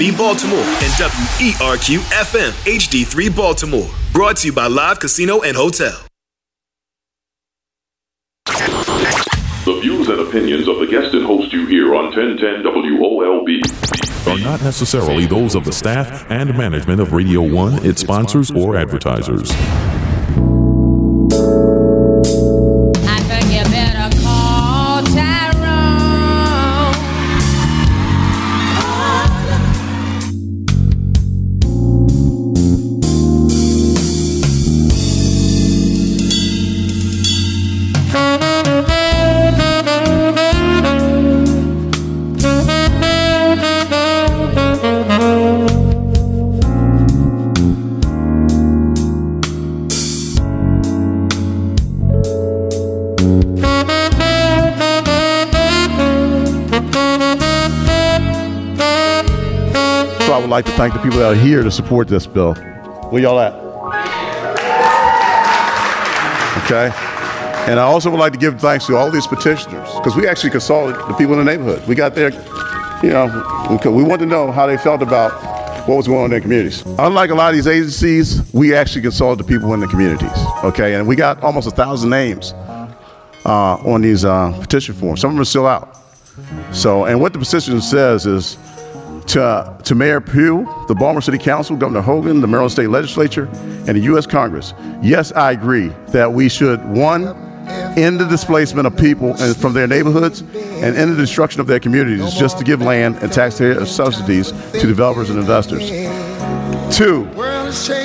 WOLB Baltimore and WERQ FM HD3 Baltimore. Brought to you by Live Casino and Hotel. The views and opinions of the guest and host you hear on 1010 WOLB are not necessarily those of the staff and management of Radio 1, its sponsors, or advertisers. Thank the people that are here to support this bill. Where y'all at? Okay. And I also would like to give thanks to all these petitioners because we actually consulted the people in the neighborhood. We got there, you know, because we wanted to know how they felt about what was going on in their communities. Unlike a lot of these agencies, we actually consulted the people in the communities. Okay. And we got almost a thousand names uh, on these uh, petition forms. Some of them are still out. So, and what the petition says is, to, to Mayor Pugh, the Baltimore City Council, Governor Hogan, the Maryland State Legislature, and the U.S. Congress. Yes, I agree that we should, one, end the displacement of people from their neighborhoods and end the destruction of their communities just to give land and taxpayer subsidies to developers and investors. Two,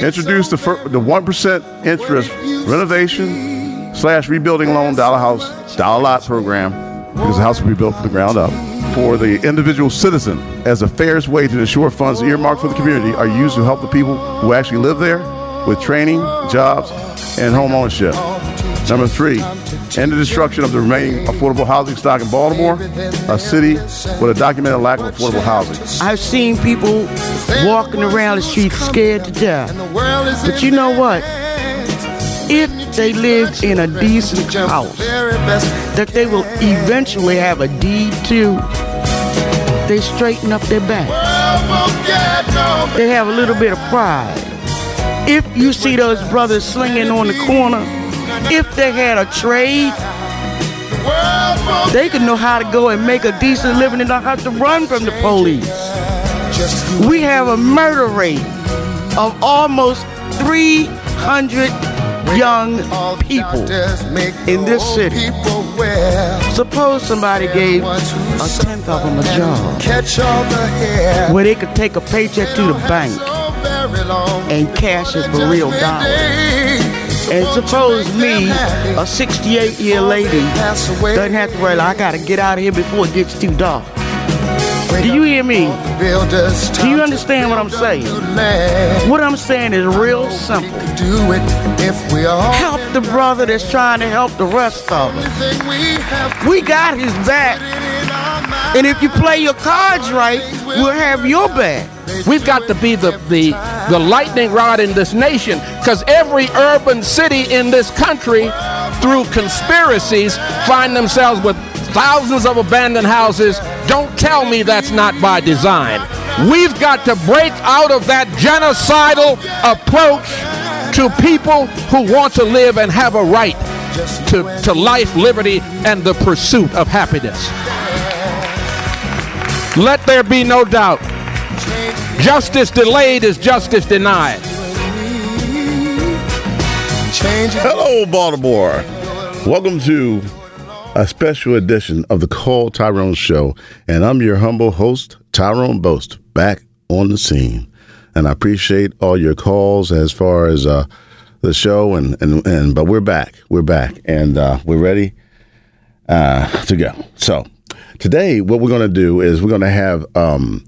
introduce the, the 1% interest renovation slash rebuilding loan dollar house, dollar lot program because the house will be built from the ground up for the individual citizen as a fairest way to ensure funds earmarked for the community are used to help the people who actually live there with training, jobs, and home ownership. Number three, end the destruction of the remaining affordable housing stock in Baltimore, a city with a documented lack of affordable housing. I've seen people walking around the streets scared to death. But you know what? If they live in a decent house that they will eventually have a deed to, they straighten up their back. They have a little bit of pride. If you see those brothers slinging on the corner, if they had a trade, they could know how to go and make a decent living and not have to run from the police. We have a murder rate of almost 300 young people in this city. Suppose somebody gave a tenth of them a job where they could take a paycheck to the bank and cash it for real dollars. And suppose me, a 68 year lady, doesn't have to worry, I gotta get out of here before it gets too dark. Do you hear me? Do you understand what I'm saying? What I'm saying is real simple. Help the brother that's trying to help the rest of us. We got his back. And if you play your cards right, we'll have your back. We've got to be the, the, the lightning rod in this nation because every urban city in this country, through conspiracies, find themselves with thousands of abandoned houses. Don't tell me that's not by design. We've got to break out of that genocidal approach to people who want to live and have a right to, to life, liberty, and the pursuit of happiness. Let there be no doubt. Justice delayed is justice denied. Hello, Baltimore. Welcome to a special edition of the Call Tyrone Show. And I'm your humble host, Tyrone Boast, back on the scene. And I appreciate all your calls as far as uh, the show. And, and, and but we're back. We're back. And uh, we're ready uh, to go. So today, what we're going to do is we're going to have um,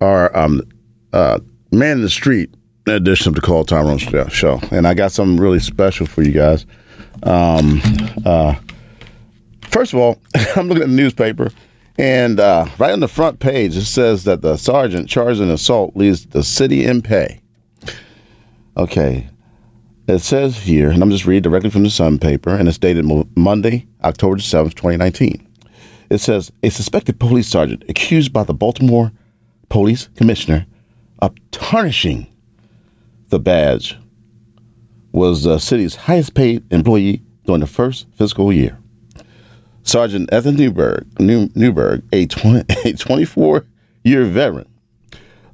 our um, uh, man in the street edition of the Call Tyrone Show. And I got something really special for you guys. Um, uh, First of all, I'm looking at the newspaper, and uh, right on the front page, it says that the sergeant charged in assault leaves the city in pay. Okay. It says here, and I'm just reading directly from the Sun paper, and it's dated Monday, October 7th, 2019. It says a suspected police sergeant accused by the Baltimore police commissioner of tarnishing the badge was the city's highest paid employee during the first fiscal year. Sergeant Ethan Newberg, New, Newberg a, 20, a 24 year veteran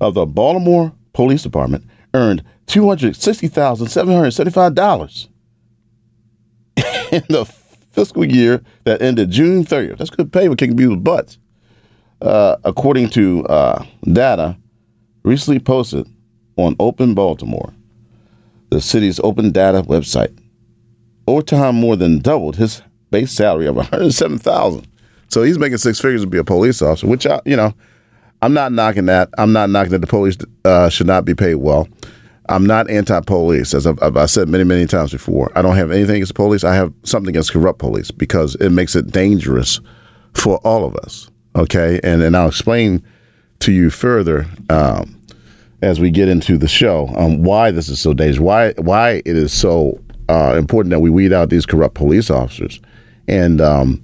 of the Baltimore Police Department, earned $260,775 in the fiscal year that ended June 30th. That's good pay for kicking people's butts. Uh, according to uh, data recently posted on Open Baltimore, the city's open data website, overtime more than doubled his base salary of 107000 So he's making six figures to be a police officer, which, I, you know, I'm not knocking that. I'm not knocking that the police uh, should not be paid well. I'm not anti-police, as I've, I've, said many, many times before. I don't have anything against police. I have something against corrupt police because it makes it dangerous for all of us. Okay, and and I'll explain to you further um, as we get into the show um, why this is so dangerous, why why it is so uh, important that we weed out these corrupt police officers, and um,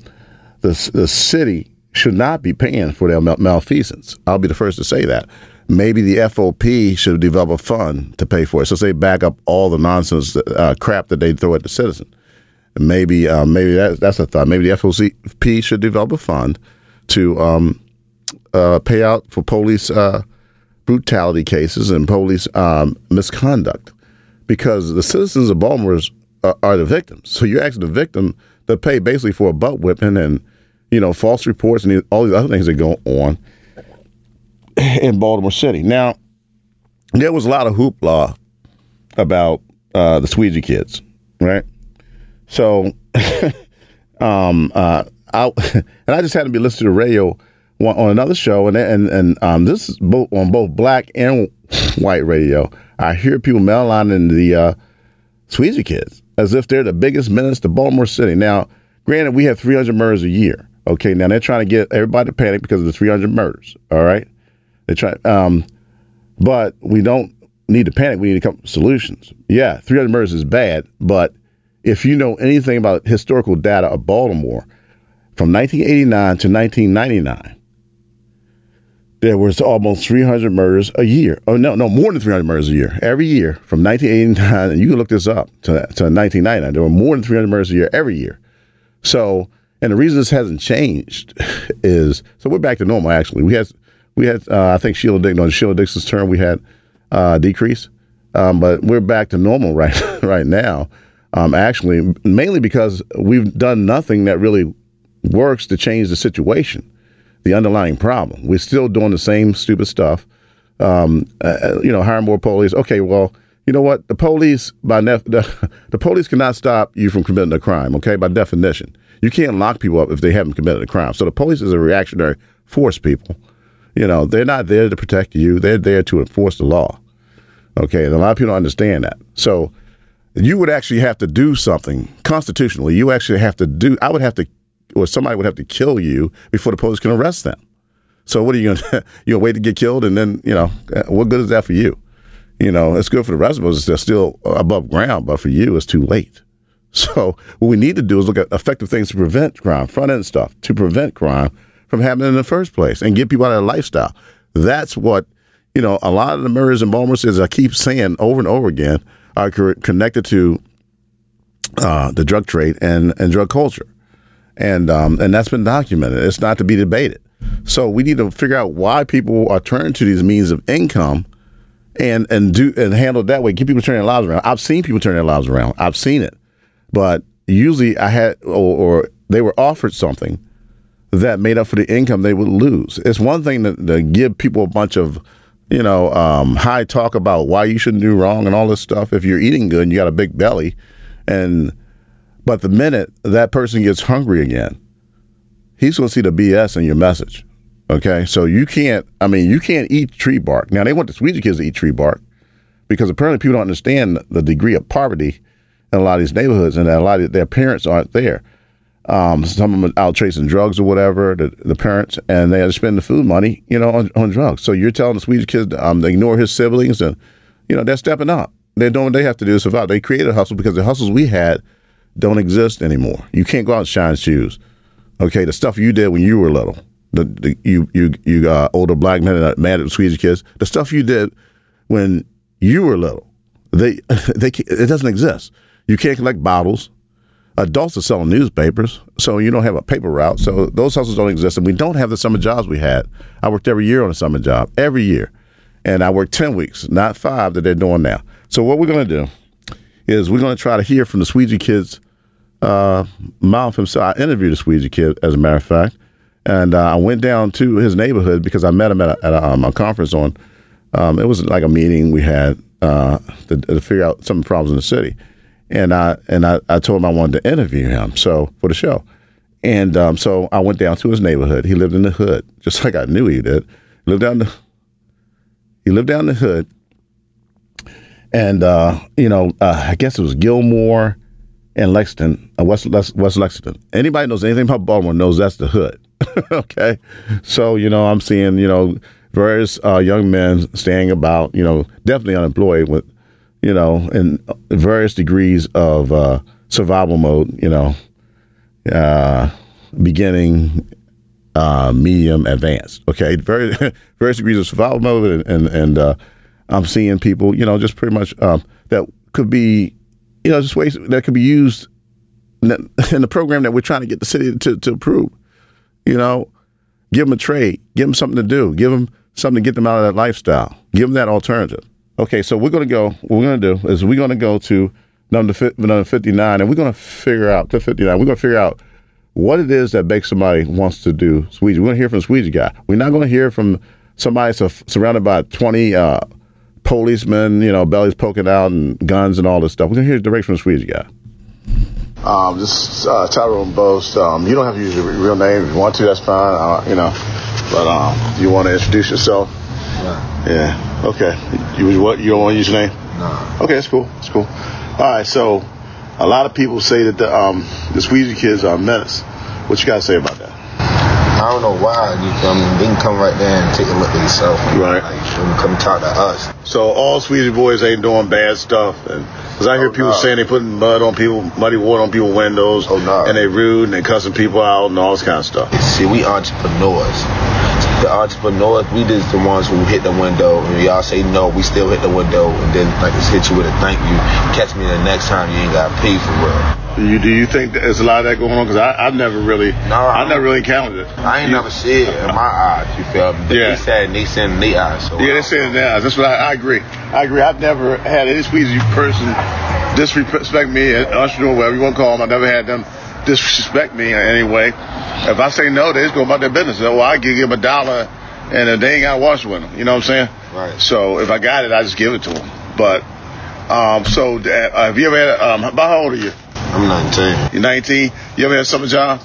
the the city should not be paying for their mal- malfeasance. I'll be the first to say that maybe the FOP should develop a fund to pay for it. So they back up all the nonsense, uh, crap that they throw at the citizen. Maybe, uh, maybe that, that's a thought. Maybe the FOP should develop a fund to um, uh, pay out for police uh, brutality cases and police um, misconduct, because the citizens of Baltimore are, are the victims. So you're asking the victim to pay basically for a butt whipping and you know false reports and all these other things that go on in Baltimore City. Now, there was a lot of hoopla about uh, the Squeegee kids, right? So, um, uh, I, and I just had to be listening to radio on another show, and and and um, this is both on both black and white radio. I hear people mainlining the uh, Squeegee kids as if they're the biggest menace to Baltimore City. Now, granted, we have 300 murders a year. Okay, now they're trying to get everybody to panic because of the 300 murders. All right, they try, um, but we don't need to panic. We need to come up with solutions. Yeah, 300 murders is bad, but if you know anything about historical data of Baltimore from 1989 to 1999, there was almost 300 murders a year. Oh no, no, more than 300 murders a year every year from 1989. And you can look this up to, to 1999. There were more than 300 murders a year every year. So, and the reason this hasn't changed is so we're back to normal. Actually, we had we had uh, I think Sheila Dick on Sheila Dixon's term we had uh, decrease, um, but we're back to normal right right now. Um, actually, mainly because we've done nothing that really works to change the situation, the underlying problem. We're still doing the same stupid stuff. Um, uh, you know, hire more police. Okay, well, you know what? The police by nef- the, the police cannot stop you from committing a crime. Okay, by definition, you can't lock people up if they haven't committed a crime. So the police is a reactionary force. People. You know, they're not there to protect you, they're there to enforce the law. Okay, and a lot of people don't understand that. So you would actually have to do something constitutionally. You actually have to do, I would have to, or somebody would have to kill you before the police can arrest them. So what are you going to, you wait to get killed and then, you know, what good is that for you? You know, it's good for the rest of us. They're still above ground, but for you, it's too late. So what we need to do is look at effective things to prevent crime, front end stuff to prevent crime from happening in the first place and get people out of their lifestyle. That's what, you know, a lot of the murders and Baltimore as I keep saying over and over again, are connected to uh, the drug trade and, and drug culture. And, um, and that's been documented. It's not to be debated. So we need to figure out why people are turning to these means of income and and do and handle it that way. Keep people turning their lives around. I've seen people turn their lives around. I've seen it, but usually I had or, or they were offered something that made up for the income they would lose. It's one thing to, to give people a bunch of, you know, um, high talk about why you shouldn't do wrong and all this stuff. If you're eating good and you got a big belly, and but the minute that person gets hungry again, he's going to see the BS in your message. Okay, so you can't. I mean, you can't eat tree bark. Now they want the Squeegee kids to eat tree bark because apparently people don't understand the degree of poverty in a lot of these neighborhoods, and a lot of their parents aren't there. Um, some of them out chasing drugs or whatever, the, the parents, and they had to spend the food money, you know, on, on drugs. So you're telling the Squeegee kids um, to ignore his siblings, and you know they're stepping up. They're doing what they have to do to survive. They created a hustle because the hustles we had don't exist anymore. You can't go out and shine shoes. Okay, the stuff you did when you were little. the, the you you you uh, older black men that mad at the Squeegee kids, the stuff you did when you were little, they they it doesn't exist. You can't collect bottles. Adults are selling newspapers, so you don't have a paper route. So those hustles don't exist, and we don't have the summer jobs we had. I worked every year on a summer job, every year, and I worked ten weeks, not five that they're doing now. So what we're to do is we're going to try to hear from the Squeegee kids uh, mouth himself. I interviewed the Squeegee kid, as a matter of fact, and uh, I went down to his neighborhood because I met him at a, at a, um, a conference on. Um, it was like a meeting we had uh, to, to figure out some problems in the city, and I and I, I told him I wanted to interview him so for the show, and um, so I went down to his neighborhood. He lived in the hood, just like I knew he did. Lived down the he lived down the hood, and uh, you know uh, I guess it was Gilmor and Lexington, uh, West, West Lexington. Anybody knows anything about Baltimore knows that's the hood. okay, so you know I'm seeing you know various uh, young men staying about, you know, definitely unemployed with, you know, in various degrees of uh, survival mode. You know, uh, beginning, uh, medium, advanced. Okay, very various degrees of survival mode, and and, and uh, I'm seeing people, you know, just pretty much um, that could be, you know, just ways that could be used in the, in the program that we're trying to get the city to to approve. You know, give them a trade, give them something to do, give them something to get them out of that lifestyle, give them that alternative. Okay, so we're going to go. What we're going to do is we're going to go to number number 59, and we're going to figure out to 59. We're going to figure out what it is that makes somebody wants to do Squeegee. We're going to hear from the Squeegee guy. We're not going to hear from somebody su- surrounded by 20 uh, policemen, you know, bellies poking out and guns and all this stuff. We're going to hear direct from the Squeegee guy. Um, this is uh, Tyrone Boast. Um, you don't have to use your real name. If you want to, that's fine. Uh, you know, but um, you want to introduce yourself? Yeah. Yeah. Okay. You what? You don't want to use your name? Nah. Okay, that's cool. That's cool. All right. So, a lot of people say that the um, the Squeegee kids are a menace. What you got to say about that? I don't know why. You, I mean, they can come right there and take a look at themselves. Right. Like, come talk to us. So all Squeegee boys ain't doing bad stuff, and because I hear Oh, people no. saying they putting mud on people, muddy water on people's windows, Oh, no. and they rude and they cussing people out and all this kind of stuff. See, we entrepreneurs. The entrepreneurs, we just the ones who hit the window, and y'all say no, we still hit the window, and then like just hit you with a thank you. Catch me the next time, you ain't gotta pay for real. Do you do you think there's a lot of that going on? Because I've never really, No, I I've never really encountered it. I ain't You- never see it in my eyes. You feel me? Yeah. They said they send their eyes. So Yeah, they in it eyes. That's what I, I agree. I agree. I've never had any Squeegee person disrespect me, entrepreneur, whatever you want to call them. I never had them disrespect me in any way. If I say no, they just go about their business. Well, I give them a dollar, and they ain't got wash with them. You know what I'm saying? Right. So if I got it, I just give it to them. But um, so uh, have you ever had? Um, about how old are you? I'm 19. You're 19. You ever had a summer job?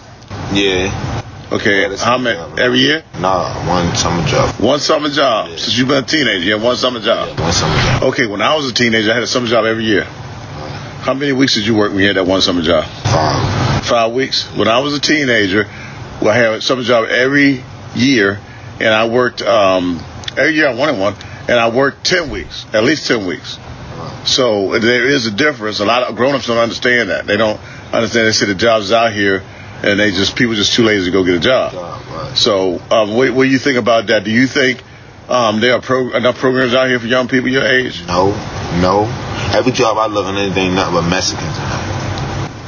Yeah. Okay. Yeah, how many? Every year? Nah, one summer job. One summer job. Yeah. Since you've been a teenager, you had one summer job. One summer job. Okay, when I was a teenager, I had a summer job every year. How many weeks did you work when you had that one summer job? Five. Five weeks. When I was a teenager, well, I had a summer job every year, and I worked um, every year. I wanted one, and I worked ten weeks, at least ten weeks. So there is a difference. A lot of grown-ups don't understand that. They don't understand. They say the jobs out here, and they just people just too lazy to go get a job. Right. So, um, what, what do you think about that? Do you think um, there are pro- enough programs out here for young people your age? No, no. Every job I look on, anything nothing but Mexicans.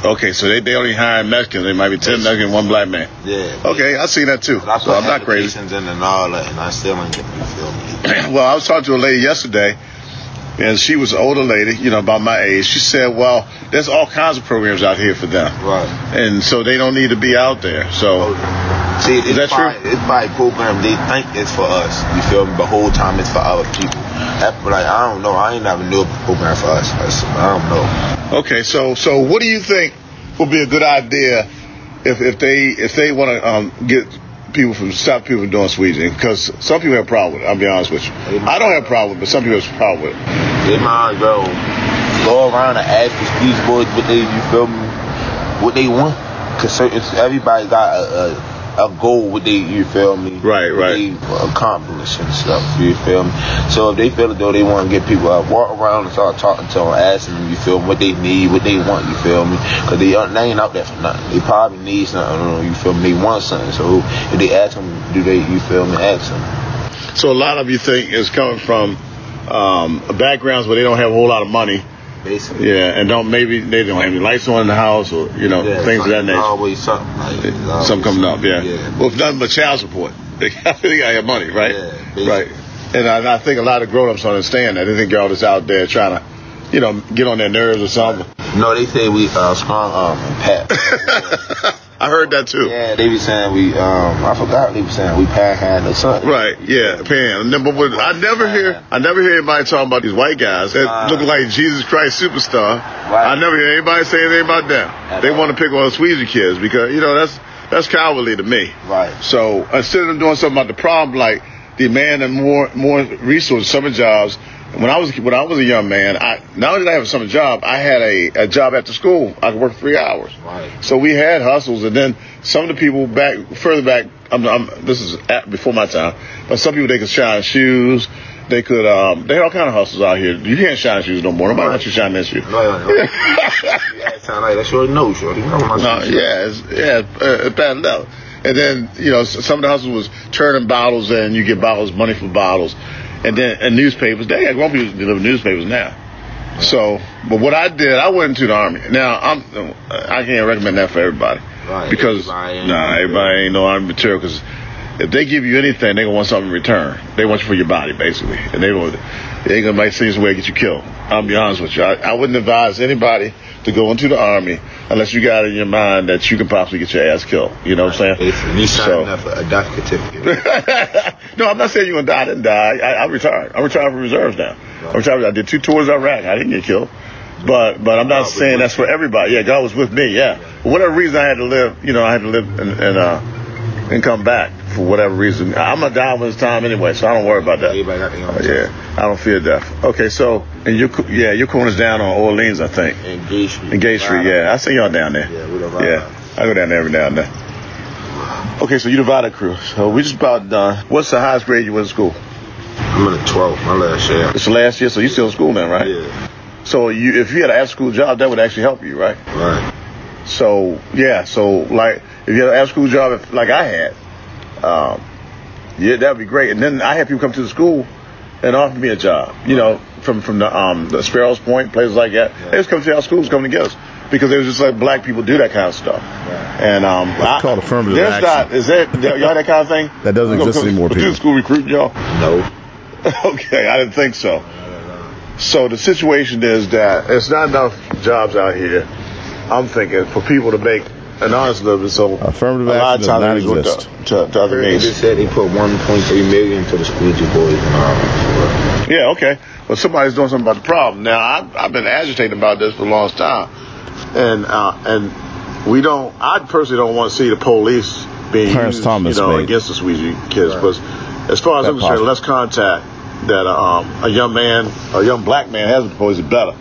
Okay, so they, they only hire Mexicans. They might be 10 Mexicans, one black man. Yeah. Okay, I see that too. So I'm not crazy. in and all that, and I still ain't you feel me. well, I was talking to a lady yesterday, and she was an older lady, you know, about my age. She said, well, there's all kinds of programs out here for them. Right. And so they don't need to be out there. So, See, Is that by, true? It's by program. They think it's for us. You feel me? The whole time it's for other people. That, like I don't know. I ain't never knew a program for us. I don't know. okay, so so what do you think would be a good idea if, if they if they want to um, get people from stop people from doing squeezing? Because some people have a problem with it. I'll be honest with you. I don't have a problem, but some people have a problem with it. They might as well go around and ask the squeeze boys what they, you feel me, what they want. Cause certain, everybody got a, a a goal what they you feel me? Right, right. they accomplish and stuff you feel me? So if they feel as though they want to get people out walk around and start talking to them asking them you feel me what they need what they want you feel me? Because they, aren't- they ain't out there for nothing. They probably need something you feel me? They want something. So if they ask them do they you feel me ask them So a lot of you think is coming from um, backgrounds where they don't have a whole lot of money. Basically Yeah, and don't maybe they don't have any lights on in the house or you know Yeah, things of that something- nature. always something like always Some coming up, yeah. yeah Well, if nothing but child support, they got to have money, right? Yeah, basically. right. And I, and I think a lot of grown-ups understand that. They think y'all just out there trying to, you know, get on their nerves or something. no they say we uh strong arm and pat I heard that too. Yeah, they be saying we. Um, I forgot they be saying we panhandle or something. Right, yeah, Pam. But what, I never hear, I never hear anybody talking about these white guys that Uh, look like Jesus Christ superstar. Right. I never hear anybody say anything about them. At They all. want to pick on the Squeegee kids because you know that's that's cowardly to me. Right. So instead of doing something about the problem, like demanding more more resources, summer jobs. When I was when I was a young man, I not only did I have a summer job, I had a, a job after school. I could work three hours. Right. So we had hustles, and then some of the people back further back. I'm, I'm, this is at, before my time, but some people they could shine shoes. They could. Um, they had all kind of hustles out here. You can't shine shoes no more. Nobody wants you to shine that shoe. No, no, no. yeah, sound like that. Shorty knows, shorty. know No, yeah, it's, yeah, uh, it's bad enough. And then you know some of the hustles was turning bottles in. You get bottles, money for bottles, and then and newspapers. They got grown people deliver newspapers now. So, but what I did, I went into the army. Now I'm I can't recommend that for everybody Right, because everybody nah, gonna everybody ain't no army material because. If they give you anything, they gonna want something in return. They want you for your body, basically, and they don't. They ain't gonna make things to get you killed. I'll be honest with you. I, I wouldn't advise anybody to go into the army unless you got in your mind that you can possibly get your ass killed. You know what I'm saying? You So- signing up for a death certificate. no, I'm not saying you're gonna die. I didn't die. I, I retired. I'm retired from reserves now. I'm retired. I did two tours of Iraq. I didn't get killed. But but I'm not God saying that's for everybody. Yeah, God was with me. Yeah. For whatever reason, I had to live. You know, I had to live and and, uh, and come back for whatever reason. I'm gonna die when it's time anyway, so I don't worry about that. Uh, yeah, I don't fear death. Okay, so and your co- yeah, your corner's down on Orleans, I think. And Gay Street. In Gay Street, yeah. I see y'all down there. Yeah, we right Yeah, I go down there every now and then. Okay, so you Vita crew. So we just about done. What's the highest grade you went to school? I'm in the 12th, my last year. It's the last year, so you still in school then, right? Yeah, So you, if you had an after school job, that would actually help you, right? right. So yeah, so like if you had an after school job, if, like I had, um, yeah, that'd be great. And then I had people come to the school and offer me a job. You know, from from the um the Sparrows Point, places like that. They just come to our schools, come to get us because they was just like black people do that kind of stuff. And um, I, called affirmative there's action. not is that y'all that kind of thing That doesn't You gonna exist come anymore, To Peter. the school recruiting y'all. No. okay, I didn't think so. So the situation is that it's not enough jobs out here. I'm thinking for people to make an honest living. So Affirmative a lot action of does times not they exist. to, to, to other They means. just said he put 1.3 million to the squeegee boys. Um, Yeah, okay. Well, somebody's doing something about the problem. Now, I've, I've been agitating about this for a long time, and uh, and we don't. I personally don't want to see the police being Clarence used, Thomas you know, made. against the Squeegee kids. But as far as That I'm concerned, possible. less contact that um, a young man, a young black man has with the police is better.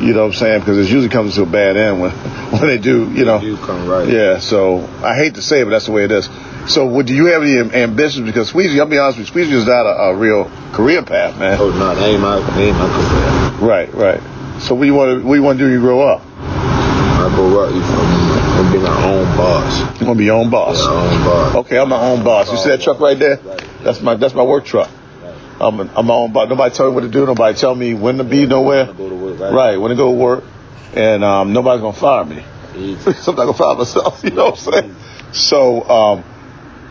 You know what I'm saying? Because it usually comes to a bad end when when they do. You know. you come right. Yeah, so I hate to say it, but that's the way it is. So, would do you have any ambitions? Because Squeezy, I'll be honest with you, Squeezy is not a, a real career path, man. Oh no, that ain't my, that ain't my career. Right, right. So, what do you want to what do you want to do when you grow up? I go up, you feel me? I'm gonna be my own boss. You want to be your own boss? My own boss. Okay, I'm my own boss. You see that truck right there? That's my that's my work truck. I'm, I'm my own boss. Nobody tell me what to do. Nobody tell me when to be nowhere. Go to work, right? Right, when to go to work, and um, nobody's gonna fire me. So I'm not gonna fire myself. You know what I'm saying? So, um,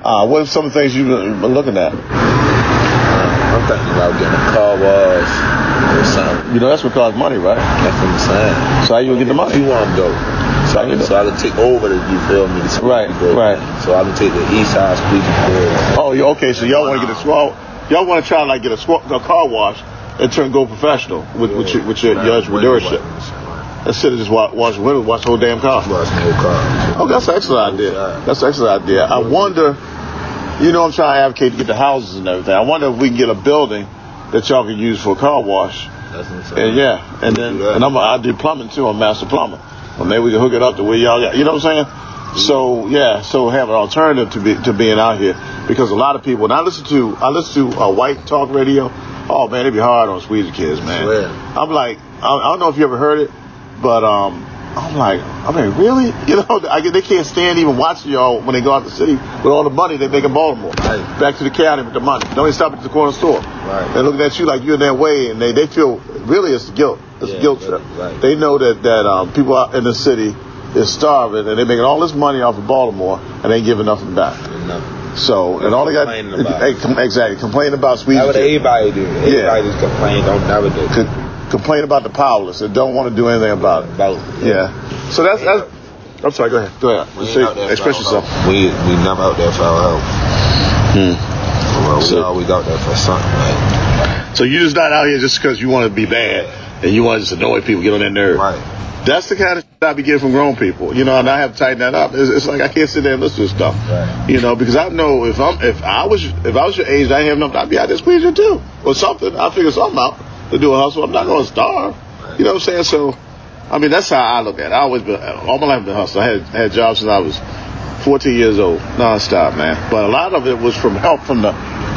uh, what are some of the things you've been looking at? I'm thinking about getting a car wash or something. You know, that's what costs money, right? That's what I'm saying. So how you gonna get the money? You want though? So I, can, so I can take over the, you feel me? Right, right. So I can take the east side boy. Oh, okay? So y'all want to get a swell? Y'all want to try to like get a, swa- a car wash and turn go professional with with your, with your, your entrepreneurship. Instead of just wa- wash windows, wash the whole damn car. Wash the whole car. Oh, that's an excellent idea. That's an excellent idea. I wonder, you know, I'm trying to advocate to get the houses and everything. I wonder if we can get a building that y'all can use for a car wash. That's what And yeah, and then and I'm I do plumbing too. I'm a master plumber. Well, maybe we can hook it up to where y'all got. You know what I'm saying? So yeah, so have an alternative to be to being out here because a lot of people. And I listen to I listen to uh, white talk radio. Oh man, it'd be hard on Squeegee kids, man. I'm like, I, I don't know if you ever heard it, but um, I'm like, I mean, really? You know, I, they can't stand even watching y'all when they go out the city with all the money they make in Baltimore. Right. Back to the county with the money. Don't even stop at the corner store. Right. They're looking at you like you're in their way, and they, they feel really it's guilt. It's Yeah, guilt trip. right. They know that that um, people out in the city is starving, and they're making all this money off of Baltimore, and ain't giving nothing back. So, and all they got about exactly complain about That's what everybody do. Everybody just complain, don't never do. Co- complain about the powerless and don't want to do anything about it. About Yeah. So that's that's. I'm sorry. Go ahead. Go ahead. Say- express our yourself. help. We we never out there for our help. Hmm. Well, we So- always out there for something, right? So you're just not out here just because you want to be bad and you want to just annoy people, get on their nerve. Right. That's the kind of shit I be getting from grown people, you know, and I have to tighten that up. It's, it's like I can't sit there and listen to stuff, Right. you know, because I know if I'm if I was if I was your age, I have enough, I'd be out there squeezing too or something. I'll figure something out to do a hustle. I'm not going to starve, you know what I'm saying? So, I mean, that's how I look at it. I always been all my life been hustling. I had had jobs since I was 14 years old, nonstop, man. But a lot of it was from help from the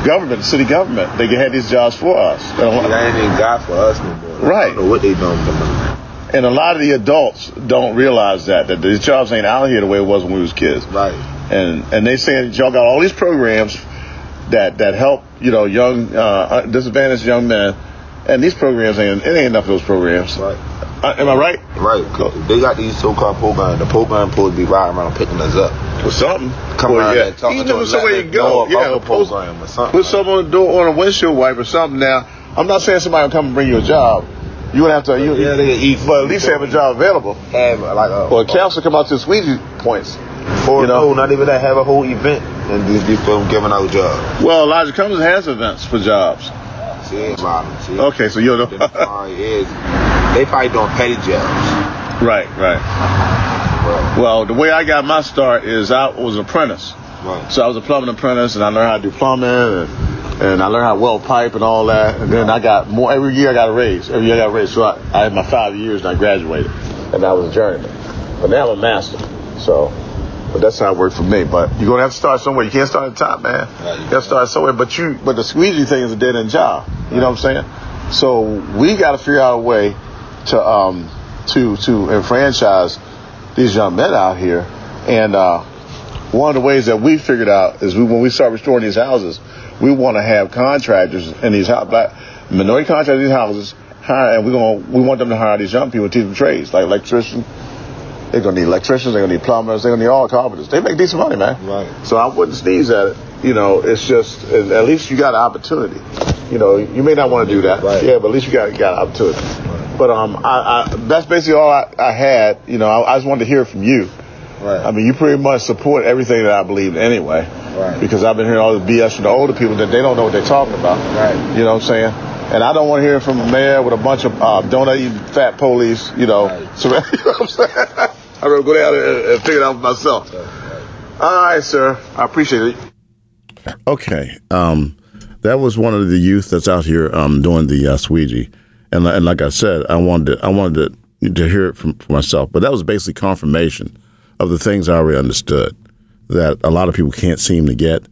government, the city government. They had these jobs for us. And a lot- That ain't even God for us no more. Right. I don't know what they doing with the money. And a lot of the adults don't realize that that these jobs ain't out here the way it was when we was kids. Right. And and they saying y'all got all these programs that that help you know young uh, disadvantaged young men, and these programs ain't it ain't enough of those programs. Right. Uh, am I right? Right. They got these so-called programs. The program supposed to be riding around picking us up. Or something. Come Well, around yeah. and talk Even to us, it's somewhere you go, yeah, post, program or something put like something on the door on a windshield wiper or something. Now, I'm not saying somebody will come and bring you a job. You would have to, you, Yeah, they eat. but at least have a job available. Have like a Or a counselor come out to squeegee points. or you know. no, not even that. Have a whole event and just from giving out jobs. Well, Elijah Cummings has events for jobs. See, Robin. See. Okay, so you know. They probably doing petty jobs. right, right. Right. Well, the way I got my start is I was an apprentice. Right. So I was a plumbing apprentice, and I learned how to do plumbing, and, and I learned how to weld pipe and all that. And then I got more. Every year I got a raise. Every year I got a raise. So I, I had my five years, and I graduated, and I was a journeyman. But now I'm a master. So, but that's how it worked for me. But you're gonna have to start somewhere. You can't start at the top, man. Right. You got to start somewhere. But you, but the squeegee thing is a dead end job. You know what I'm saying? So we got to figure out a way to um to to enfranchise these young men out here. And uh, one of the ways that we figured out is we, when we start restoring these houses, we want to have contractors in these black minority contractors in these houses hire, and we're gonna we want them to hire these young people and teach them trades like electrician. They're gonna need electricians. They're gonna need plumbers. They're gonna need all carpenters. They make decent money, man. Right. So I wouldn't sneeze at it. You know, it's just at least you got an opportunity. You know, you may not want to do that. Right. Yeah, but at least you got got an opportunity. But um, I, I that's basically all I, I had. You know, I, I just wanted to hear from you. Right. I mean, you pretty much support everything that I believe in anyway. Right. Because I've been hearing all the BS from the older people that they don't know what they're talking about. Right. You know what I'm saying? And I don't want to hear from a mayor with a bunch of uh, donut eating fat police, you know. Right. So, you know what I'm saying? I'd rather go down there and, and figure it out for myself. All right, sir. I appreciate it. Okay. Um, that was one of the youth that's out here um, doing the uh, Squeegee. And, and like I said, I wanted to, I wanted to, to hear it from for myself. But that was basically confirmation of the things I already understood that a lot of people can't seem to get.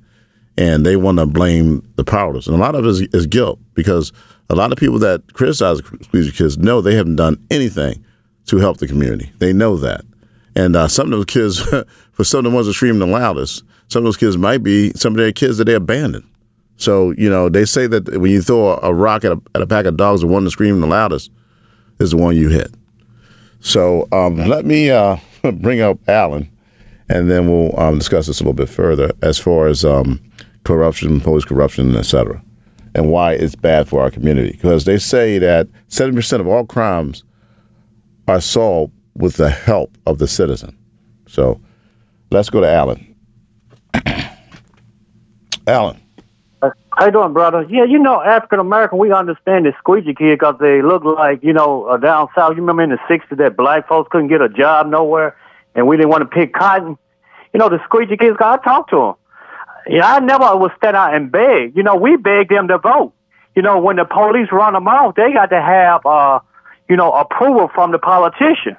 And they want to blame the powerless. And a lot of it is, is guilt because a lot of people that criticize the Squeegee kids know they haven't done anything to help the community. They know that. And uh, some of those kids, for some of the ones that scream the loudest, some of those kids might be some of their kids that they abandoned. So, you know, they say that when you throw a rock at a, at a pack of dogs, the one that's screaming the loudest is the one you hit. So um, let me uh, bring up Alan, and then we'll um, discuss this a little bit further as far as um, corruption, police corruption, et cetera, and why it's bad for our community. Because they say that 70% of all crimes are solved with the help of the citizen. So let's go to Alan. Alan. How you doing, brother? Yeah, you know, African American, we understand the squeegee kid because they look like, you know, uh, down south. You remember in the '60s that black folks couldn't get a job nowhere, and we didn't want to pick cotton. You know, the squeegee kids. I talked to them. Yeah, I never would stand out and beg. You know, we begged them to vote. You know, when the police run them off, they got to have, uh, you know, approval from the politician.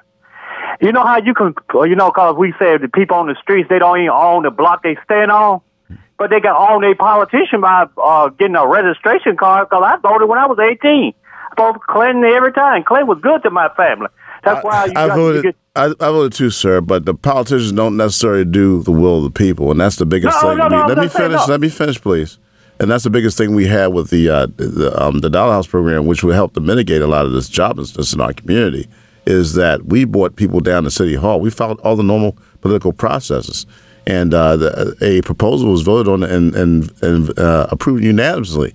You know how you can, you know, because we said the people on the streets they don't even own the block they stand on, but they got own a politician by uh, getting a registration card. Because I voted when I was eighteen. I voted for Clinton every time. Clinton was good to my family. That's why you I got, voted. get, I, I voted too, sir. But the politicians don't necessarily do the will of the people, and that's the biggest No, thing. no, no, let me finish. Let me finish, please. And that's the biggest thing we had with the uh, the, um, the Dollar House program, which would help to mitigate a lot of this joblessness in our community. Is that we brought people down to City Hall. We followed all the normal political processes, and uh, the, a proposal was voted on and and, and uh, approved unanimously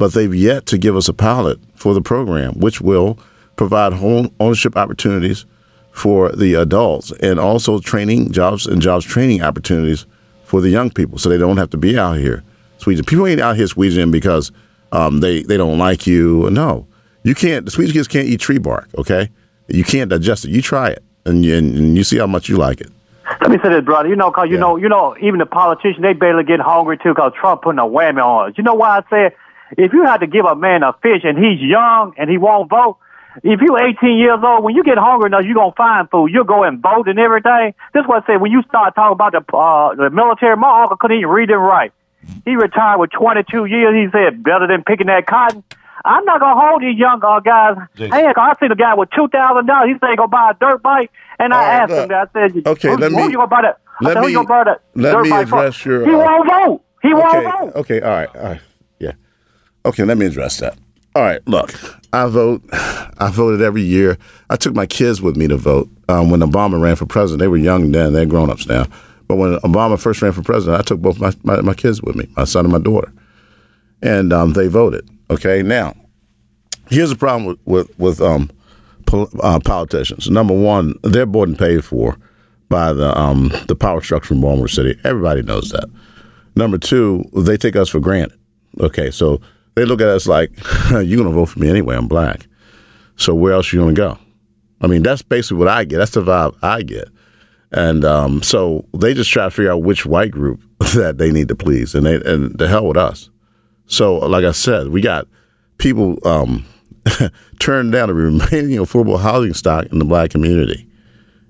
but they've yet to give us a pilot for the program, which will provide home ownership opportunities for the adults and also training jobs and jobs training opportunities for the young people, so they don't have to be out here squeezing. People ain't out here squeezing because um, they they don't like you. No, you can't. The squeeze kids can't eat tree bark. Okay, you can't digest it. You try it, and you, and you see how much you like it. Let me say this, brother. You know, cause you know, you know, even the politicians they barely get hungry too, cause Trump putting a whammy on us. You know why I said if you had to give a man a fish and he's young and he won't vote, if you 18 years old, when you get hungry enough, you're gonna find food. You'll go and vote and everything. This is what I said when you start talking about the uh, the military. My uncle couldn't even read and write. He retired with 22 years. He said better than picking that cotton. I'm not gonna hold these young uh, guys. Jason. Hey, I seen a guy with two thousand dollars. He said he gonna buy a dirt bike, and I asked him. I said, Okay, let me- you buy that? Let said, me- you buy that let me address your, He uh, won't vote. He won't vote. okay, all right, all right, yeah, okay. Let me address that. All right, look, I vote. I voted every year. I took my kids with me to vote. Um, when Obama ran for president, they were young then; they're grown ups now. But when Obama first ran for president, I took both my, my, my kids with me, my son and my daughter, and um, they voted. Okay, now here's the problem with with, with um, uh, politicians. Number one, they're bought and paid for by the um, the power structure in Baltimore City. Everybody knows that. Number two, they take us for granted. Okay, so they look at us like you're gonna vote for me anyway. I'm black, so where else are you gonna go? I mean, that's basically what I get. That's the vibe I get. And um, so they just try to figure out which white group that they need to please, and they and the hell with us. So, like I said, we got people um, turned down the remaining affordable housing stock in the black community,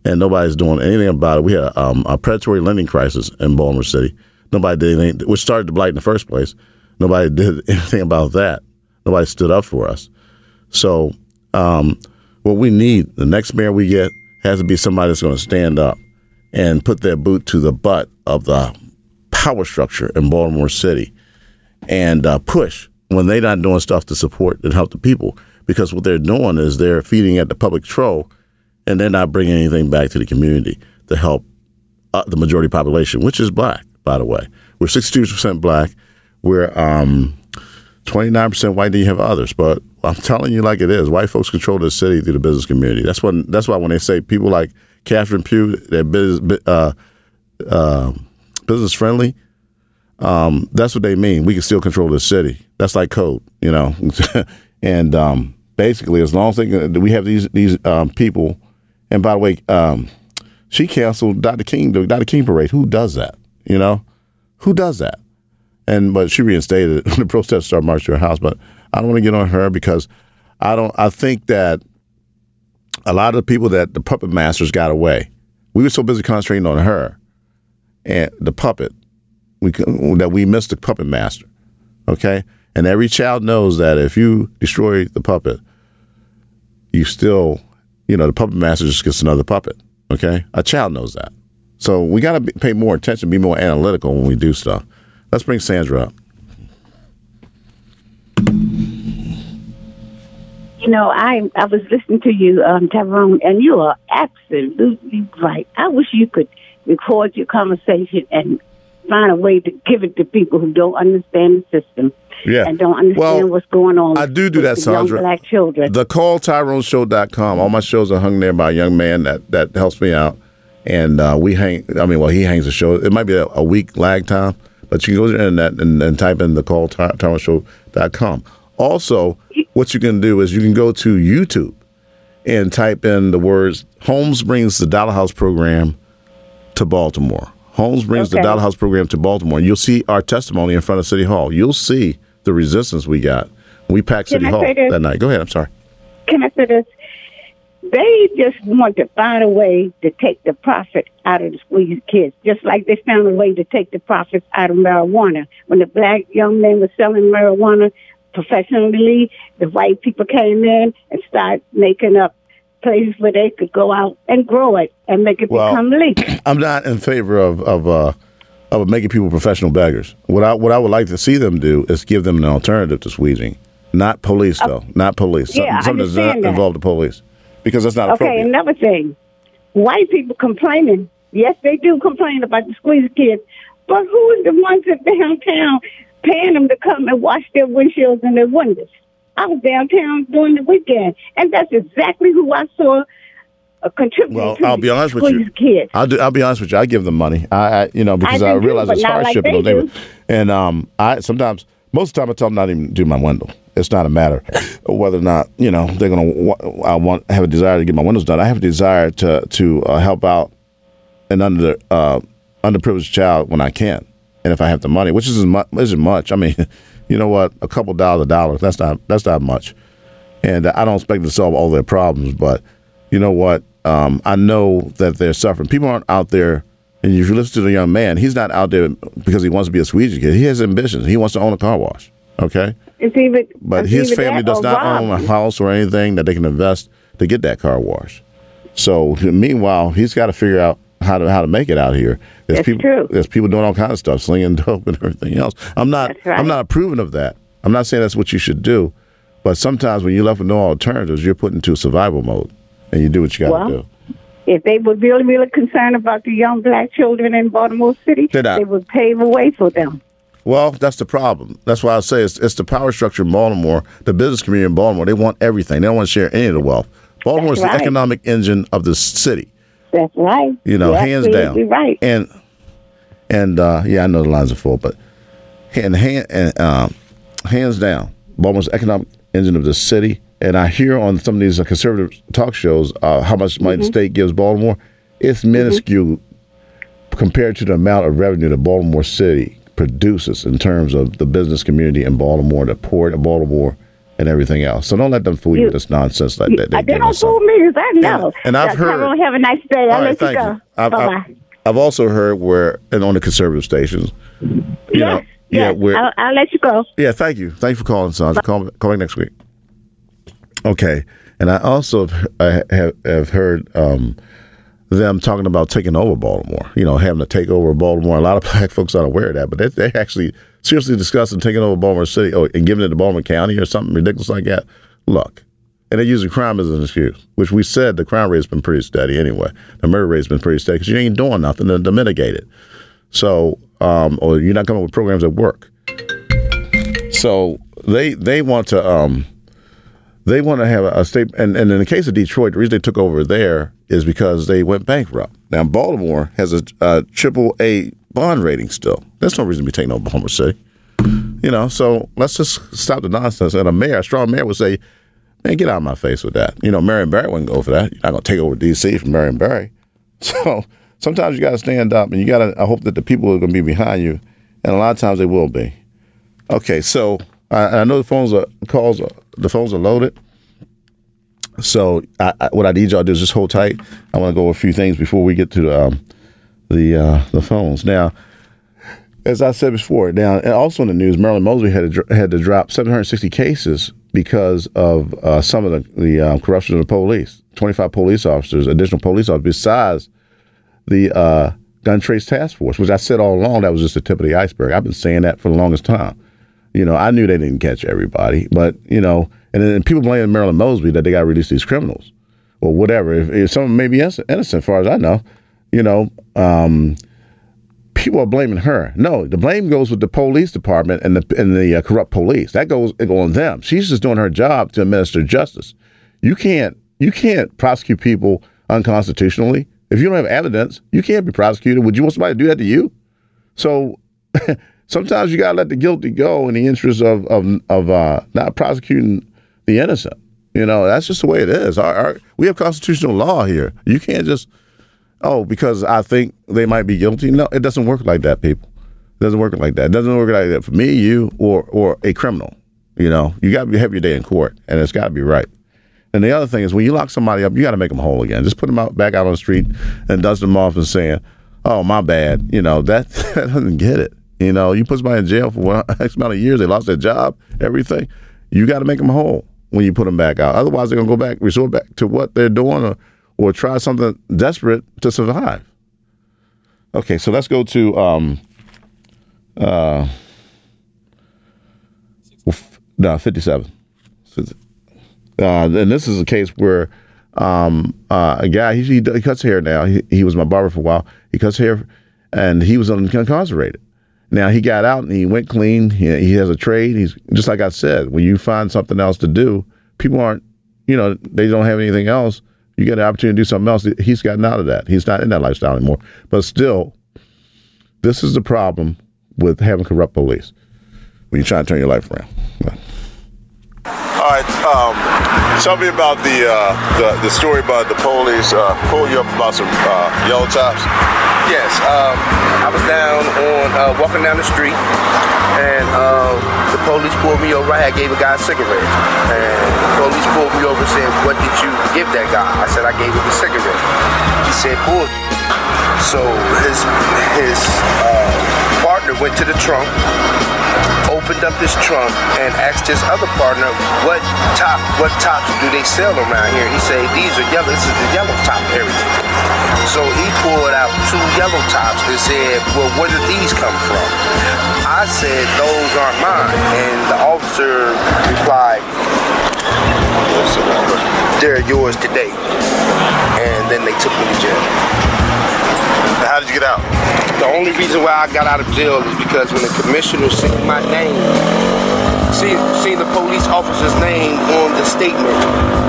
and nobody's doing anything about it. We had um, a predatory lending crisis in Baltimore City. Nobody did anything, which started the blight in the first place. Nobody did anything about that. Nobody stood up for us. So, um, what we need, the next mayor we get, has to be somebody that's going to stand up and put their boot to the butt of the power structure in Baltimore City and uh, push when they're not doing stuff to support and help the people. Because what they're doing is they're feeding at the public trough and they're not bringing anything back to the community to help uh, the majority population, which is black, by the way. We're 62% black. We're um, 29% white, then you have others. But I'm telling you like it is. White folks control the city through the business community. That's when. That's why when they say people like Catherine Pugh, they're business, uh, uh, business friendly, um, that's what they mean. We can still control the city. That's like code, you know. and um, basically, as long as they we have these these um, people. And by the way, um, she canceled Dr. King the Dr. King parade. Who does that? You know, who does that? And but she reinstated it. the protesters started marching to her house. But I don't want to get on her because I don't. I think that a lot of the people that the puppet masters got away. We were so busy concentrating on her and the puppet we that we missed the puppet master. Okay, and every child knows that if you destroy the puppet, you still, you know, the puppet master just gets another puppet. Okay, a child knows that. So we got to pay more attention, be more analytical when we do stuff. Let's bring Sandra up. You know, I I was listening to you, um, Tyrone, and you are absolutely right. I wish you could record your conversation and find a way to give it to people who don't understand the system Yeah. and don't understand Well, what's going on. I do do with that, Sandra. black children. The calltyroneshow.com. All my shows are hung there by a young man that, that helps me out. And uh, we hang, I mean, well, he hangs the show. It might be a, a week lag time, but you can go to the internet and, and type in the calltyroneshow.com. Also, what you can do is you can go to YouTube and type in the words Holmes brings the Dollar House program to Baltimore. Holmes brings the Okay. Dollar House program to Baltimore. And you'll see our testimony in front of City Hall. You'll see the resistance we got. We packed Can City I Hall that night. Go ahead. I'm sorry. Can I say this? They just want to find a way to take the profit out of the squeeze kids, just like they found a way to take the profits out of marijuana. When the black young men were selling marijuana professionally, the white people came in and started making up places where they could go out and grow it and make it Well, become legal. I'm not in favor of of uh, of making people professional beggars. What I what I would like to see them do is give them an alternative to squeezing. Not police though. not police. Yeah, I something does not that. involve the police because that's not Okay, another thing. White people complaining. Yes, they do complain about the squeeze kids, but who is the ones at downtown paying them to come and wash their windshields and their windows? I was downtown during the weekend, and that's exactly who I saw uh, contributing Well, to I'll be honest with you. kids. I'll, do, I'll be honest with you. I give them money. I, I you know because I I, do too, realize it's like hardship in they those. And um, I sometimes most of the time I tell them not even do my window. It's not a matter of whether or not you know they're gonna. I want have a desire to get my windows done. I have a desire to to uh, help out an under uh, underprivileged child when I can, and if I have the money, which isn't much. Isn't much. I mean, you know what? A couple dollars a dollar. That's not that's not much. And I don't expect to solve all their problems, but you know what? Um, I know that they're suffering. People aren't out there. And if you listen to the young man, he's not out there because he wants to be a squeegee kid. He has ambitions. He wants to own a car wash. Okay, It's even, but it's his either family does not own a house or anything that they can invest to get that car wash. So meanwhile, he's got to figure out how to how to make it out here. There's That's people, true. There's people doing all kinds of stuff, slinging dope and everything else. I'm not. Right. I'm not approving of that. I'm not saying that's what you should do, but sometimes when you're left with no alternatives, you're put into survival mode, and you do what you got to Well, do. If they were really, really concerned about the young black children in Baltimore City, They're not. they would pave a way for them. Well, that's the problem. That's why I say it's, it's the power structure in Baltimore, the business community in Baltimore. They want everything. They don't want to share any of the wealth. Baltimore is the right. economic engine of the city. That's right. You know, You're hands down. Right. And and uh, yeah, I know the lines are full, but and hand and um, hands down, Baltimore's economic engine of the city. And I hear on some of these uh, conservative talk shows uh, how much money the Mm-hmm. state gives Baltimore. It's minuscule compared to the amount of revenue that Baltimore City produces in terms of the business community in Baltimore, the port of Baltimore, and everything else. So don't let them fool you, You- with this nonsense like that. I They don't fool me. I know. And- and I've heard- Tyrone, have a nice day. I'll right, let you go. I've, Bye I've. I've also heard where, and on the conservative stations, you know, Yes, yeah, yes. where, I'll, I'll let you go. yeah, thank you. Thank you for calling, Sandra. Call, call back next week. Okay. And I also have, I have, have heard um, them talking about taking over Baltimore, you know, having to take over Baltimore. A lot of black folks aren't aware of that, but they, they actually seriously discussing taking over Baltimore City or, and giving it to Baltimore County or something ridiculous like that. Look, and they're using crime as an excuse, which we said the crime rate's been pretty steady anyway. The murder rate's been pretty steady because you ain't doing nothing to, to mitigate it. So, um, or you're not coming up with programs that work. So they they want to um, they want to have a state, and, and in the case of Detroit, the reason they took over there is because they went bankrupt. Now Baltimore has a, a triple A bond rating still. There's no reason to be taking over Baltimore City. You know, so let's just stop the nonsense. And a mayor, a strong mayor, would say, "Man, get out of my face with that." You know, Marion Barry wouldn't go for that. You're not going to take over D.C. from Marion Barry. So sometimes you got to stand up, and you got to. I hope that the people are going to be behind you, and a lot of times they will be. Okay, so I, I know the phones are calls. Are, the phones are loaded. So I, I, what I need y'all to do is just hold tight. I want to go over a few things before we get to the um, the uh, the phones. Now, as I said before, now and also in the news, Marilyn Mosby had to, had to drop 760 cases because of uh, some of the, the um, corruption of the police. 25 police officers, additional police officers, besides the uh, gun trace task force, which I said all along that was just the tip of the iceberg. I've been saying that for the longest time. You know, I knew they didn't catch everybody, but you know, and then people blame Marilyn Mosby that they got to release these criminals or whatever. If, if someone may be innocent, as far as I know, you know, um, people are blaming her. No, the blame goes with the police department and the and the uh, corrupt police. That goes on them. She's just doing her job to administer justice. You can't you can't prosecute people unconstitutionally if you don't have evidence. You can't be prosecuted. Would you want somebody to do that to you? So sometimes you gotta let the guilty go in the interest of of of uh, not prosecuting the innocent. You know, that's just the way it is. Our, our, we have constitutional law here. You can't just oh because I think they might be guilty. No, it doesn't work like that, people. It doesn't work like that. It doesn't work like that for me, you, or or a criminal. You know, you got to have your day in court, and it's got to be right. And the other thing is when you lock somebody up, you got to make them whole again. Just put them out back out on the street and dust them off and saying, "Oh, my bad." You know that that doesn't get it. You know, you put somebody in jail for X amount of years, they lost their job, everything. You got to make them whole when you put them back out. Otherwise, they're gonna go back, resort back to what they're doing, or or try something desperate to survive. Okay, so let's go to um, uh, no, fifty-seven. Uh, and this is a case where um, uh, a guy he, he, cuts hair now. He, he was my barber for a while. He cuts hair, and he was incarcerated. Now he got out and he went clean. He, he has a trade. He's just like I said. When you find something else to do, people aren't, you know, they don't have anything else. You get an opportunity to do something else. He's gotten out of that. He's not in that lifestyle anymore. But still, this is the problem with having corrupt police when you try to turn your life around. All right. Um, tell me about the, uh, the the story about the police uh, pull you up about some uh, yellow tops. Yes. Um, I was down on uh, walking down the street, and uh, the police pulled me over. I had gave a guy a cigarette, and the police pulled me over and said, "What did you give that guy?" I said, "I gave him a cigarette." He said, "Bull." So his his uh, partner went to the trunk opened up his trunk and asked his other partner, "What top? What tops do they sell around here?" He said, "These are yellow. This is the yellow top area." So he pulled out two yellow tops and said, "Well, where did these come from?" I said, "Those aren't mine." And the officer replied, "They're yours today." And then they took me to jail. How did you get out? The only reason why I got out of jail is because when the commissioner seen my name, see, seen the police officer's name on the statement,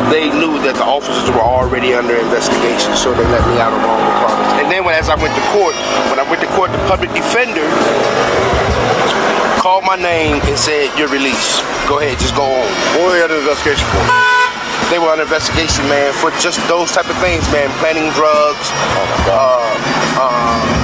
they knew that the officers were already under investigation, so they let me out of all the promise. And then when, as I went to court, when I went to court, the public defender called my name and said, "You're released. Go ahead, just go on." What were you under investigation for? They were under investigation, man, for just those type of things, man. Planting drugs. Oh God. Uh,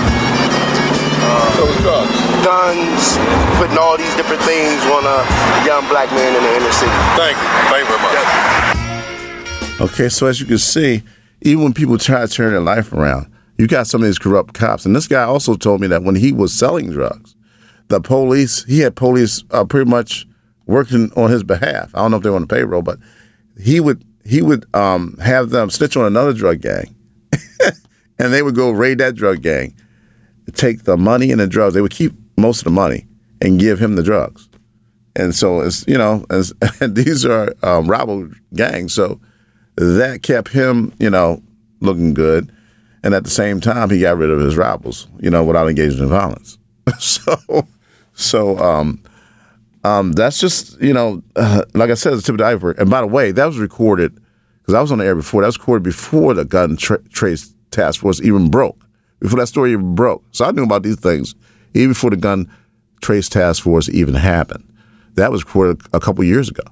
uh, drugs. guns, putting all these different things on a young black man in the inner city. Thank you. Thank you very much. Okay, so as you can see, even when people try to turn their life around, you got some of these corrupt cops. And this guy also told me that when he was selling drugs, the police, he had police uh, pretty much working on his behalf. I don't know if they were on the payroll, but he would he would um, have them snitch on another drug gang, and they would go raid that drug gang, take the money and the drugs. They would keep most of the money and give him the drugs. And so it's you know, as, these are um, rival gangs, so that kept him you know looking good, and at the same time he got rid of his rivals, you know, without engaging in violence. so, so um, um, that's just you know, uh, like I said, the tip of the iceberg. And by the way, that was recorded because I was on the air before. That was recorded before the gun tra- trace task force even broke, before that story even broke. So I knew about these things even before the gun trace task force even happened. That was a couple years ago.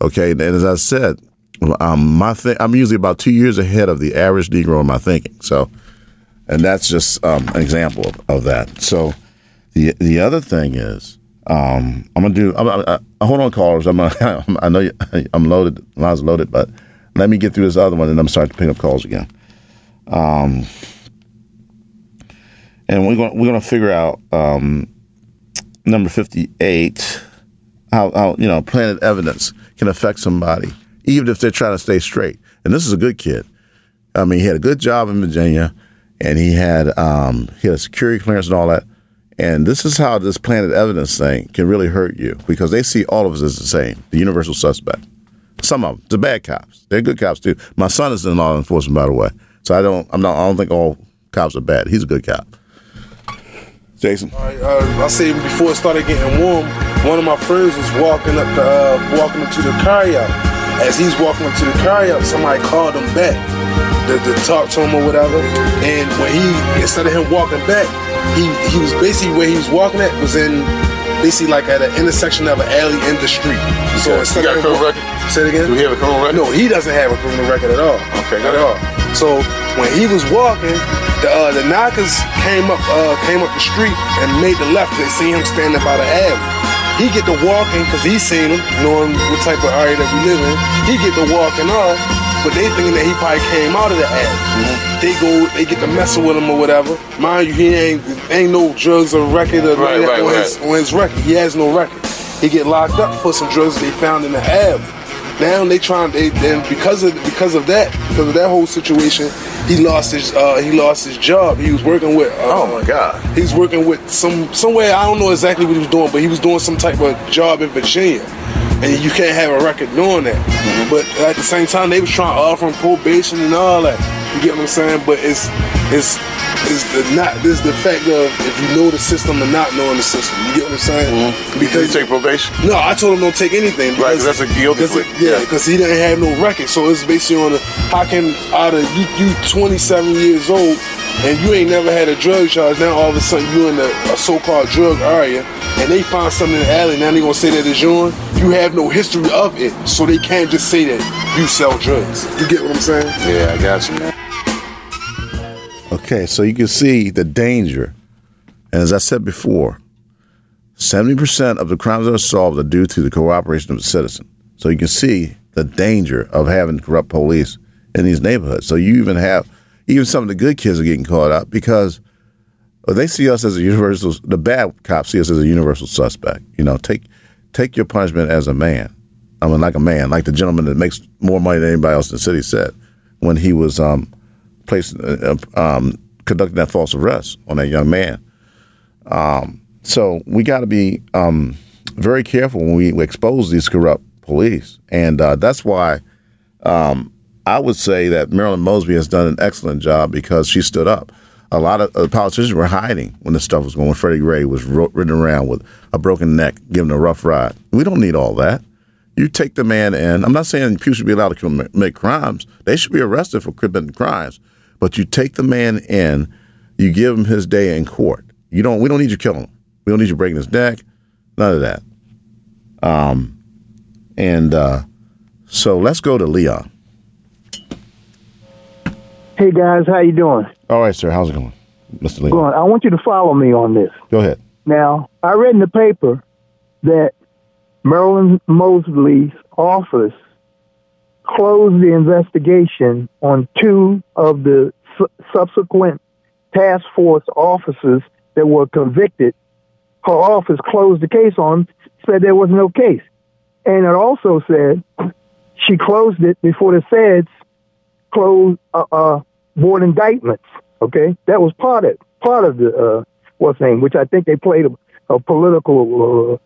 Okay, and as I said, um, my I'm usually about two years ahead of the average Negro in my thinking. So, and that's just um, an example of, of that. So, the the other thing is, um, I'm gonna do. I'm, I, I, hold on, callers. I'm. Gonna, I know you, I'm loaded. Lines loaded, but let me get through this other one, and I'm starting to pick up calls again. Um, and we're going we're going to figure out um, number 58 how, how you know planted evidence can affect somebody even if they're trying to stay straight. And this is a good kid. I mean, he had a good job in Virginia, and he had um, he had a security clearance and all that. And this is how this planted evidence thing can really hurt you because they see all of us as the same, the universal suspect. Some of them, the bad cops, they're good cops too. My son is in law enforcement, by the way, so I don't, I'm not, I don't think all cops are bad. He's a good cop. Jason, uh, I say before it started getting warm, one of my friends was walking up the uh, walking up to the carryout. As he's walking up to the carryout, somebody called him back to, to talk to him or whatever. And when he instead of him walking back, he he was basically where he was walking at was in basically like at an intersection of an alley in the street. So Okay. instead You got of a criminal record? Say it again. Do he have a criminal record? No, he doesn't have a criminal record at all. Okay, not at all. So when he was walking, the uh, the knockers came up uh, came up the street and made the left. They seen him standing by the alley. He get to walking because he's seen him, knowing what type of area that we live in. He get to walking on, but they thinking that he probably came out of the ad. They go, they get to messing with him or whatever. Mind you, he ain't ain't no drugs or record or Right, right, on, right. His, on his record. He has no record. He get locked up for some drugs they found in the ab. Now they trying they and because of because of that because of that whole situation, he lost his uh, he lost his job. He was working with uh, oh my god. He was working with some somewhere I don't know exactly what he was doing, but he was doing some type of job in Virginia. And you can't have a record doing that. But at the same time, they was trying to offer him probation and all that. You get what I'm saying? But it's it's it's the not this the fact of if you know the system and not knowing the system. You get what I'm saying? Mm-hmm. Because he take probation. No, I told him don't take anything. Right, 'cause because- that's a guilty plea. Yeah, because he didn't have no record. So it's basically on the how can out of you you 27 years old and you ain't never had a drug charge. Now all of a sudden you in a, a so-called drug area and they find something in the alley. Now they gonna say that it's yours. You have no history of it, so they can't just say that you sell drugs. You get what I'm saying? Yeah, I got you, man. Okay, so you can see the danger. And as I said before, 70% of the crimes that are solved are due to the cooperation of the citizen. So you can see the danger of having corrupt police in these neighborhoods. So you even have, even some of the good kids are getting caught up because they see us as a universal, the bad cops see us as a universal suspect. You know, take take your punishment as a man. I mean, like a man, like the gentleman that makes more money than anybody else in the city said when he was um, placed, uh, um, conducting that false arrest on that young man. Um, so we got to be um, very careful when we expose these corrupt police, and uh, that's why um, I would say that Marilyn Mosby has done an excellent job because she stood up. A lot of uh, politicians were hiding when this stuff was going. Freddie Gray was ro- ridden around with a broken neck, given a rough ride. We don't need all that. You take the man in. I'm not saying people should be allowed to commit crimes. They should be arrested for committing crimes. But you take the man in. You give him his day in court. You don't. We don't need you killing him. We don't need you breaking his neck. None of that. Um, and uh, so let's go to Leon. Hey guys, how you doing? All right, sir. How's it going, Mr. Leon? Going. I want you to follow me on this. Go ahead. Now, I read in the paper that Marilyn Mosby's office closed the investigation on two of the su- subsequent task force officers that were convicted. Her office closed the case on, said there was no case. And it also said she closed it before the feds closed uh, uh, board indictments. Okay, that was part of part of the uh, what's name, which I think they played a, a political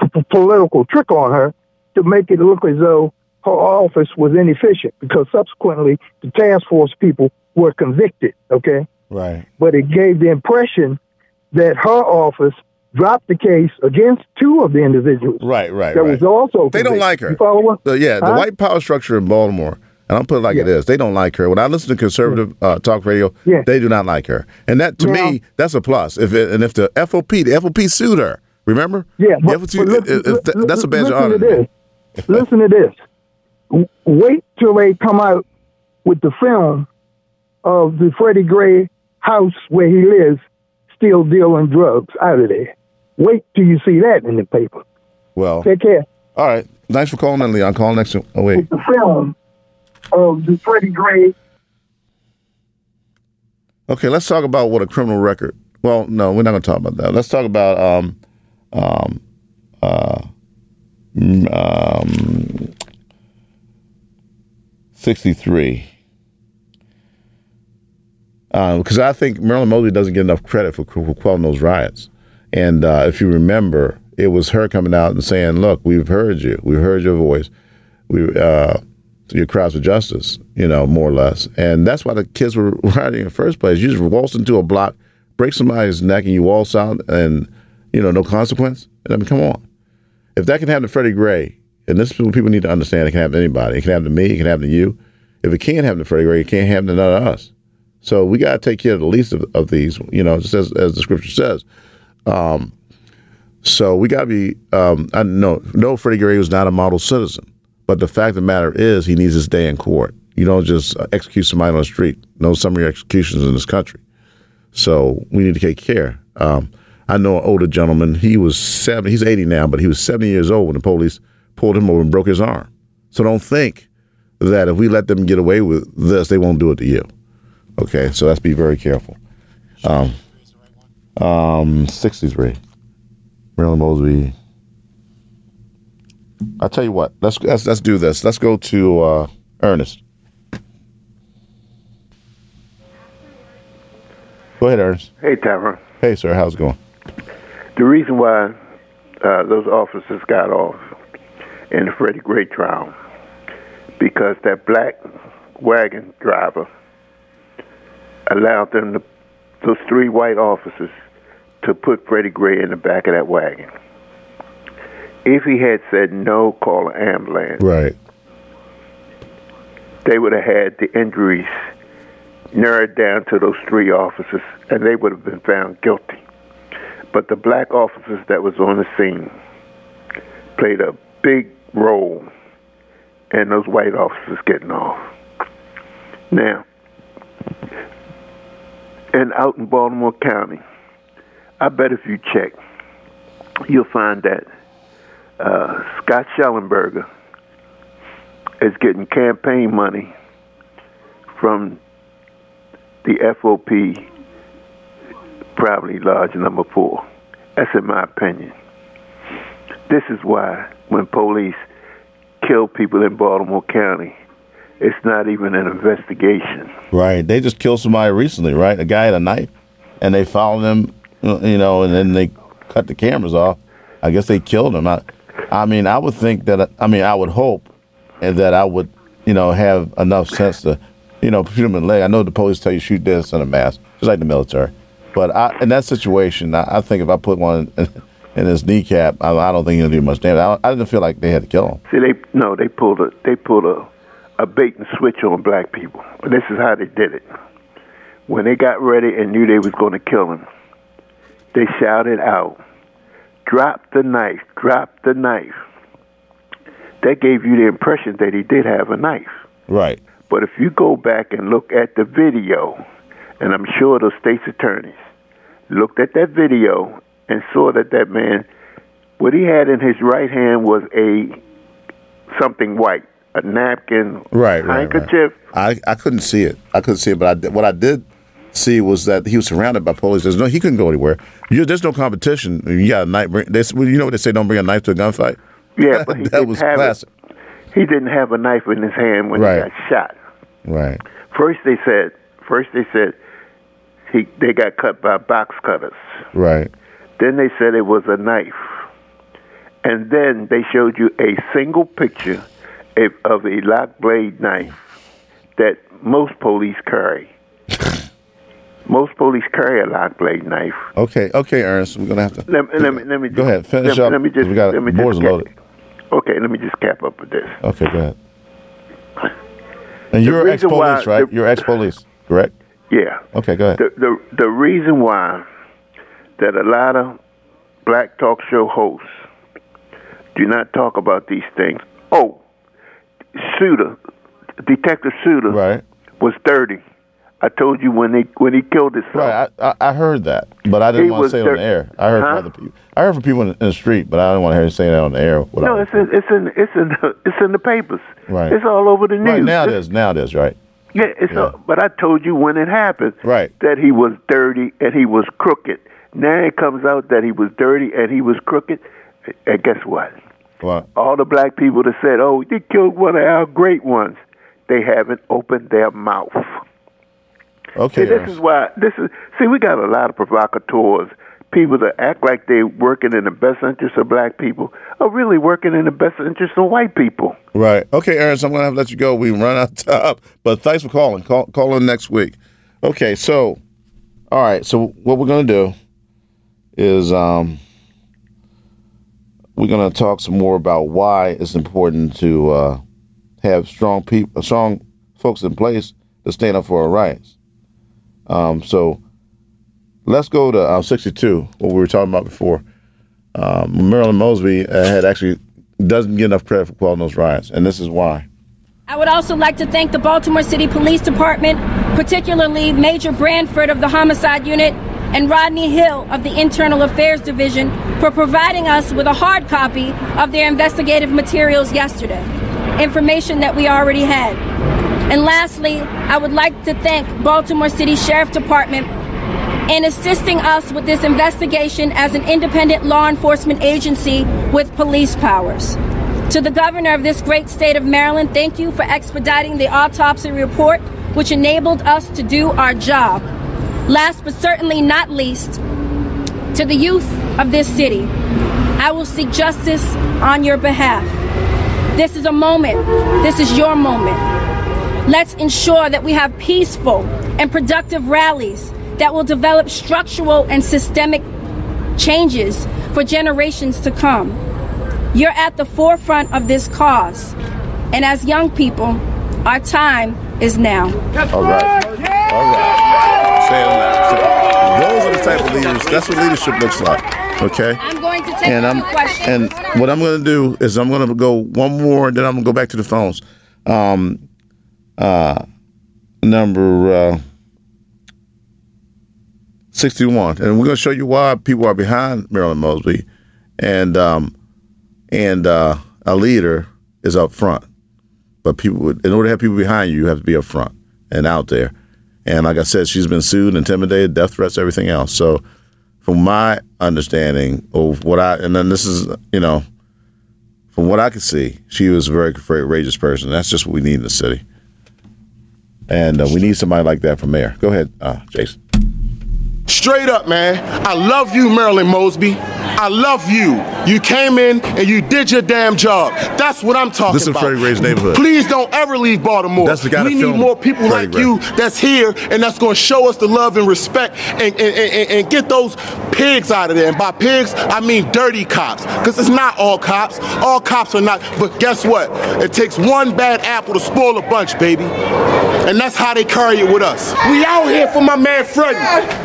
uh, p- political trick on her to make it look as though her office was inefficient because subsequently the task force people were convicted. Okay, Right. but it gave the impression that her office dropped the case against two of the individuals. Right, right, That right. was also They don't like her. You follow what? So, yeah, the Huh? white power structure in Baltimore, and I'll put it like it is, they don't like her. When I listen to conservative uh, talk radio, Yeah. they do not like her. And that, to Now- me, that's a plus. If it, And if the FOP, the FOP sued her, remember? Yeah, but, FOP but listen, if- if th- that's a badge of listen honor. To this. listen to this. Wait till they come out with the film of the Freddie Gray house where he lives, still dealing drugs out of there. Wait till you see that in the paper. Well, Take care. all right. Thanks for calling in, Leon. Call next. Oh, wait. The film of the Freddie Gray. Okay, let's talk about what a criminal record. Well, no, we're not going to talk about that. Let's talk about um, um, uh, mm, um, sixty-three. Because I think Marilyn Mosby doesn't get enough credit for, for quelling those riots. And uh, if you remember, it was her coming out and saying, "Look, we've heard you. We've heard your voice. We uh, your cries for justice. You know, more or less." And that's why the kids were rioting in the first place. You just waltz into a block, break somebody's neck, and you waltz out, and you know, no consequence. I mean, come on. If that can happen to Freddie Gray, and this is what people need to understand, it can happen to anybody. It can happen to me. It can happen to you. If it can't happen to Freddie Gray, it can't happen to none of us. So we got to take care of the least of, of these, you know, just as, as the scripture says. Um, so we got to be. Um, I know, no, Freddie Gray was not a model citizen, but the fact of the matter is, he needs his day in court. You don't just uh, execute somebody on the street. No summary executions in this country. So we need to take care. Um, I know an older gentleman. He was seven. He's eighty now, but he was seventy years old when the police pulled him over and broke his arm. So don't think that if we let them get away with this, they won't do it to you. Okay, so let's be very careful. Um, um, sixty-three. Marilyn Mosby. I'll tell you what. Let's let's, let's do this. Let's go to uh, Ernest. Go ahead, Ernest. Hey, Tyrone. Hey, sir. How's it going? The reason why uh, those officers got off in the Freddie Gray trial because that black wagon driver allowed them to, those three white officers to put Freddie Gray in the back of that wagon. If he had said no, call an ambulance, Right. they would have had the injuries narrowed down to those three officers, and they would have been found guilty. But the black officers that was on the scene played a big role and those white officers getting off. Now, and out in Baltimore County, I bet if you check, you'll find that uh, Scott Shellenberger is getting campaign money from the FOP, probably large number four. That's in my opinion. This is why when police kill people in Baltimore County, it's not even an investigation. Right. They just killed somebody recently, right? A guy had a knife, and they followed him, you know, and then they cut the cameras off. I guess they killed him. I, I mean, I would think that. I mean, I would hope, and that I would, you know, have enough sense to, you know, shoot him in the leg. I know the police tell you shoot this in a mask, just like the military. But I, in that situation, I, I think if I put one in, in his kneecap, I, I don't think he'll do much damage. I, I didn't feel like they had to kill him. See, they no, they pulled a they pulled a a bait and switch on black people. This is how they did it. When they got ready and knew they was going to kill him, they shouted out, "Drop the knife! Drop the knife!" That gave you the impression that he did have a knife. Right. But if you go back and look at the video, and I'm sure the state's attorneys looked at that video and saw that that man, what he had in his right hand was a something white, a napkin, Right, right, handkerchief. I, I couldn't see it. I couldn't see it, but I did, what I did see was that he was surrounded by police. There's no, he couldn't go anywhere. You, there's no competition. You got a knife. Bring, they, well, you know what they say? Don't bring a knife to a gunfight. Yeah, but he that was classic. it. He didn't have a knife in his hand when Right. he got shot. Right. First they said, first they said he they got cut by box cutters. Right. Then they said it was a knife. And then they showed you a single picture of, a lock blade knife that most police carry. most police carry a lock blade knife. Okay. Okay, Ernest. We're gonna have to. Let, me- let me let me Go ahead. Finish let, up. Let me just we got let me boards just loaded. Okay, let me just cap up with this. Okay. Go ahead. And you're ex-police, right? the- you're ex-police, correct? Yeah. Okay. Go ahead. The the the reason why that a lot of black talk show hosts do not talk about these things. Oh, Suiter, Detective Suiter, right. was thirty. I told you when he when he killed his son. Right. I, I, heard that, but I didn't He want to say it on the air. I heard Huh? from other people. I heard from people in, in the street, but I didn't want to hear you say that on the air. No, it's in it's in it's in the, it's in the papers. Right. It's all over the news. Right now it is. Now it is. Right. Yeah, it's Yeah. A, but I told you when it happened Right. that he was dirty and he was crooked. Now it comes out that he was dirty and he was crooked. And guess what? What? All the black people that said, "Oh, they killed one of our great ones," they haven't opened their mouth. Okay. See, this is why this is. See, we got a lot of provocateurs, people that act like they're working in the best interest of black people, are really working in the best interest of white people. Right. Okay, Ernest, I'm going to have to let you go. We run out of time. But thanks for calling. Call, call in next week. Okay, so, all right. So, what we're going to do is um, we're going to talk some more about why it's important to uh, have strong people, strong folks in place to stand up for our rights. Um, so, let's go to uh, 62, what we were talking about before. Um, Marilyn Mosby uh, had actually doesn't get enough credit for quelling those riots, and this is why. I would also like to thank the Baltimore City Police Department, particularly Major Branford of the Homicide Unit, and Rodney Hill of the Internal Affairs Division for providing us with a hard copy of their investigative materials yesterday, information that we already had. And lastly, I would like to thank Baltimore City Sheriff Department in assisting us with this investigation as an independent law enforcement agency with police powers. To the governor of this great state of Maryland, thank you for expediting the autopsy report, which enabled us to do our job. Last but certainly not least, to the youth of this city, I will seek justice on your behalf. This is a moment, this is your moment. Let's ensure that we have peaceful and productive rallies that will develop structural and systemic changes for generations to come. You're at the forefront of this cause. And as young people, our time is now. All right. All right. Say it loud. Those are the type of leaders. That's what leadership looks like. Okay. I'm going to take and I'm, questions. and what I'm going to do is I'm going to go one more, and then I'm going to go back to the phones. Um, uh, number uh, sixty-one, and we're going to show you why people are behind Marilyn Mosby, and um, and uh, a leader is up front. But people, would- in order to have people behind you, you have to be up front and out there. And like I said, she's been sued, intimidated, death threats, everything else. So, from my understanding of what I, and then this is, you know, from what I could see, she was a very courageous person. That's just what we need in the city. And uh, we need somebody like that for mayor. Go ahead, uh, Jason. Straight up, man. I love you, Marilyn Mosby. I love you. You came in and you did your damn job. That's what I'm talking This is about. Freddie Gray's neighborhood. Please don't ever leave Baltimore. That's the guy we need more people Freddie like Gray. you that's here and that's going to show us the love and respect and, and, and, and get those pigs out of there. And by pigs, I mean dirty cops. Because it's not all cops. All cops are not. But guess what? It takes one bad apple to spoil a bunch, baby. And that's how they carry it with us. We out here for my man Freddie.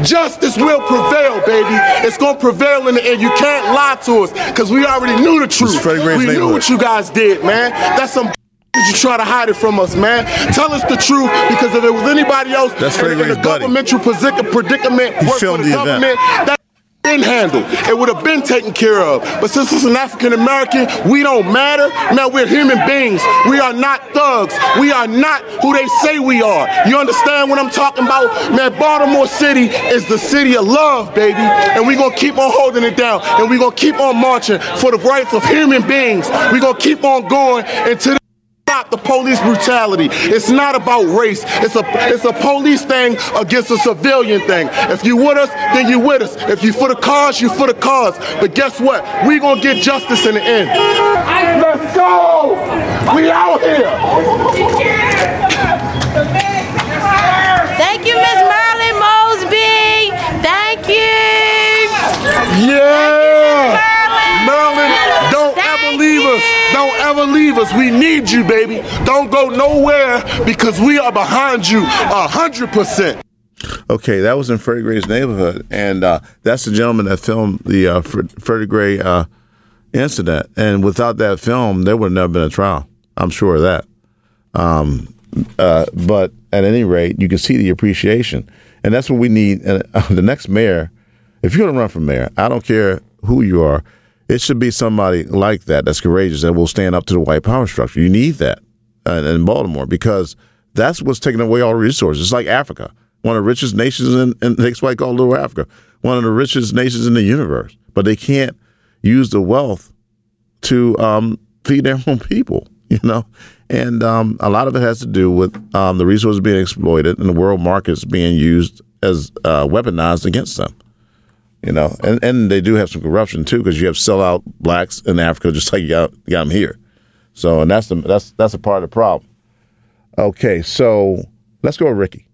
Justice will prevail, baby. It's gonna prevail in the end. You can't lie to us, because we already knew the truth. We knew what you guys did, man. That's some Did you try to hide it from us, man. Tell us the truth, because if it was anybody else That's Freddie in, in Gray's a governmental predic- predicament, He for filmed the the event. government, been handled. It would have been taken care of. But since it's an African American, we don't matter. Man, we're human beings. We are not thugs. We are not who they say we are. You understand what I'm talking about? Man, Baltimore City is the city of love, baby. And we're gonna keep on holding it down. And we're gonna keep on marching for the rights of human beings. We're gonna keep on going until stop the police brutality. It's not about race. It's a it's a police thing against a civilian thing. If you with us, then you with us. If you for the cause, you for the cause. But guess what? We gonna get justice in the end. Let's go! We out here. Thank you, Miss Marilyn Mosby. Thank you. Yeah! Marilyn, ever leave us. We need you, baby. Don't go nowhere because we are behind you a hundred percent. Okay, that was in Freddie Gray's neighborhood, and uh, that's the gentleman that filmed the uh, Freddie Gray uh, incident. And without that film, there would have never been a trial. I'm sure of that. Um, uh, but at any rate, you can see the appreciation, and that's what we need. And uh, the next mayor, if you're going to run for mayor, I don't care who you are, it should be somebody like that that's courageous that will stand up to the white power structure. You need that uh, in Baltimore because that's what's taking away all resources. It's like Africa, one of the richest nations in, in that's why I Little Africa, one of the richest nations in the universe, but they can't use the wealth to um, feed their own people, you know. And um, a lot of it has to do with um, the resources being exploited and the world markets being used as uh, weaponized against them. You know, and, and they do have some corruption too because you have sellout blacks in Africa just like you got, you got them here. So, and that's the that's that's a part of the problem. Okay, so let's go with Ricky.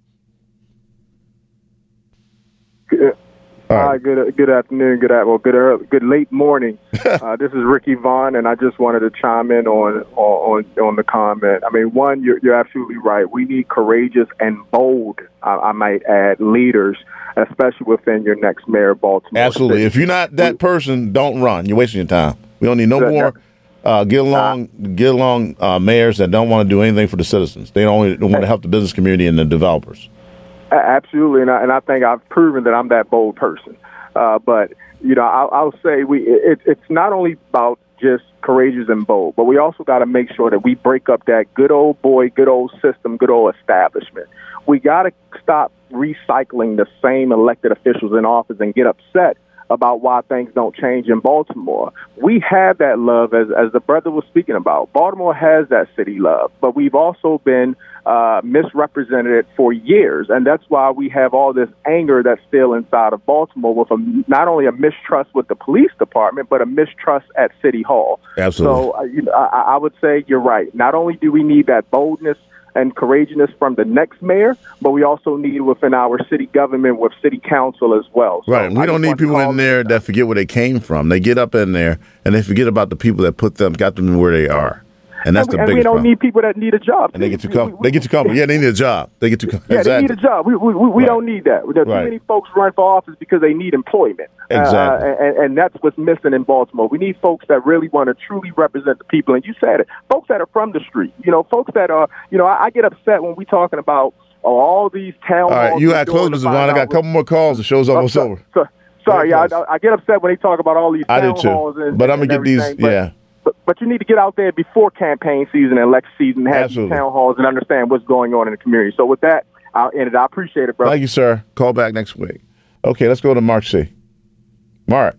Hi, good good afternoon, good well, good early, good late morning. uh, this is Ricky Vaughn, and I just wanted to chime in on on on the comment. I mean, one, you're you're absolutely right. We need courageous and bold, I, I might add, leaders, especially within your next mayor of Baltimore. Absolutely. City. If you're not that person, don't run. You're wasting your time. We don't need no more uh, get along get along uh, mayors that don't want to do anything for the citizens. They only want to help the business community and the developers. Absolutely, and I, and I think I've proven that I'm that bold person. Uh, but you know, I'll, I'll say we it, it's not only about just courageous and bold, but we also got to make sure that we break up that good old boy, good old system, good old establishment. We got to stop recycling the same elected officials in office and get upset about why things don't change in Baltimore. We have that love, as, as the brother was speaking about. Baltimore has that city love, but we've also been uh, misrepresented for years, and that's why we have all this anger that's still inside of Baltimore with a, not only a mistrust with the police department, but a mistrust at City Hall. Absolutely. So uh, you know, I, I would say you're right. Not only do we need that boldness and courageousness from the next mayor, but we also need within our city government with city council as well. So Right. We I don't need people in there that forget where they came from. They get up in there and they forget about the people that put them, got them where they are. And that's and, the we- and we don't problem. need people that need a job. and they get too com- they get too comfortable. Yeah, they need a job. They get too com- Yeah, exactly. they need a job. We we, we, we don't need that. There are too Right. many folks run for office because they need employment. Exactly. Uh, and, and that's what's missing in Baltimore. We need folks that really want to truly represent the people. And you said it, folks that are from the street. You know, folks that are. You know, I, I get upset when we talking about oh, all these town. All right, you got close, Mr. Vaughn. I got a couple more calls. The show's almost so- over. So, sorry. I, I get upset when they talk about all these I do too. halls and, But I'm gonna get these. but- Yeah. But, but you need to get out there before campaign season and election season, have Absolutely. town halls, and understand what's going on in the community. So with that, I'll end it. I appreciate it, bro. Thank you, sir. Call back next week. Okay, let's go to Mark C. Mark.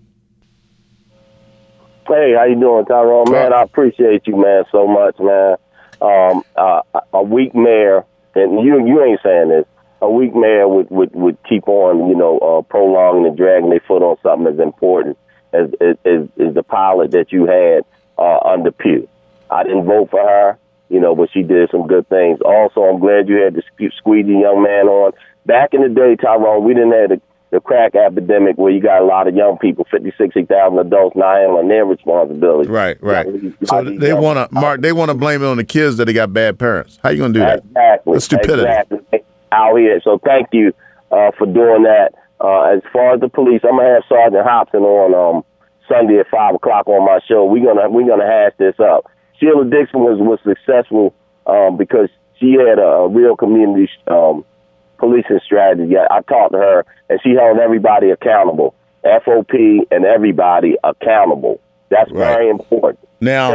Hey, how you doing, Tyrone? Man, I appreciate you, man, so much, man. Um, uh, a weak mayor, and you you ain't saying this. A weak mayor would would, would keep on, you know, uh, prolonging and dragging their foot on something as important as is, is, is the pilot that you had uh, under Pugh. I didn't vote for her, you know, but she did some good things. Also, I'm glad you had the sque- squeegee young man on. Back in the day, Tyrone, we didn't have the, the crack epidemic where you got a lot of young people, 50, 60,000 adults not handling their responsibility. Right, right. So they want to, Mark. They want to blame it on the kids that they got bad parents. How you gonna do that? Exactly. That's stupidity. Exactly. Out here. So thank you uh, for doing that. Uh, as far as the police, I'm gonna have Sergeant Hobson on um, Sunday at five o'clock on my show. We're gonna we're gonna hash this up. Sheila Dixon was was successful um, because she had a, a real community um, policing strategy. I, I talked to her, and she held everybody accountable. FOP and everybody accountable. That's very important. Now,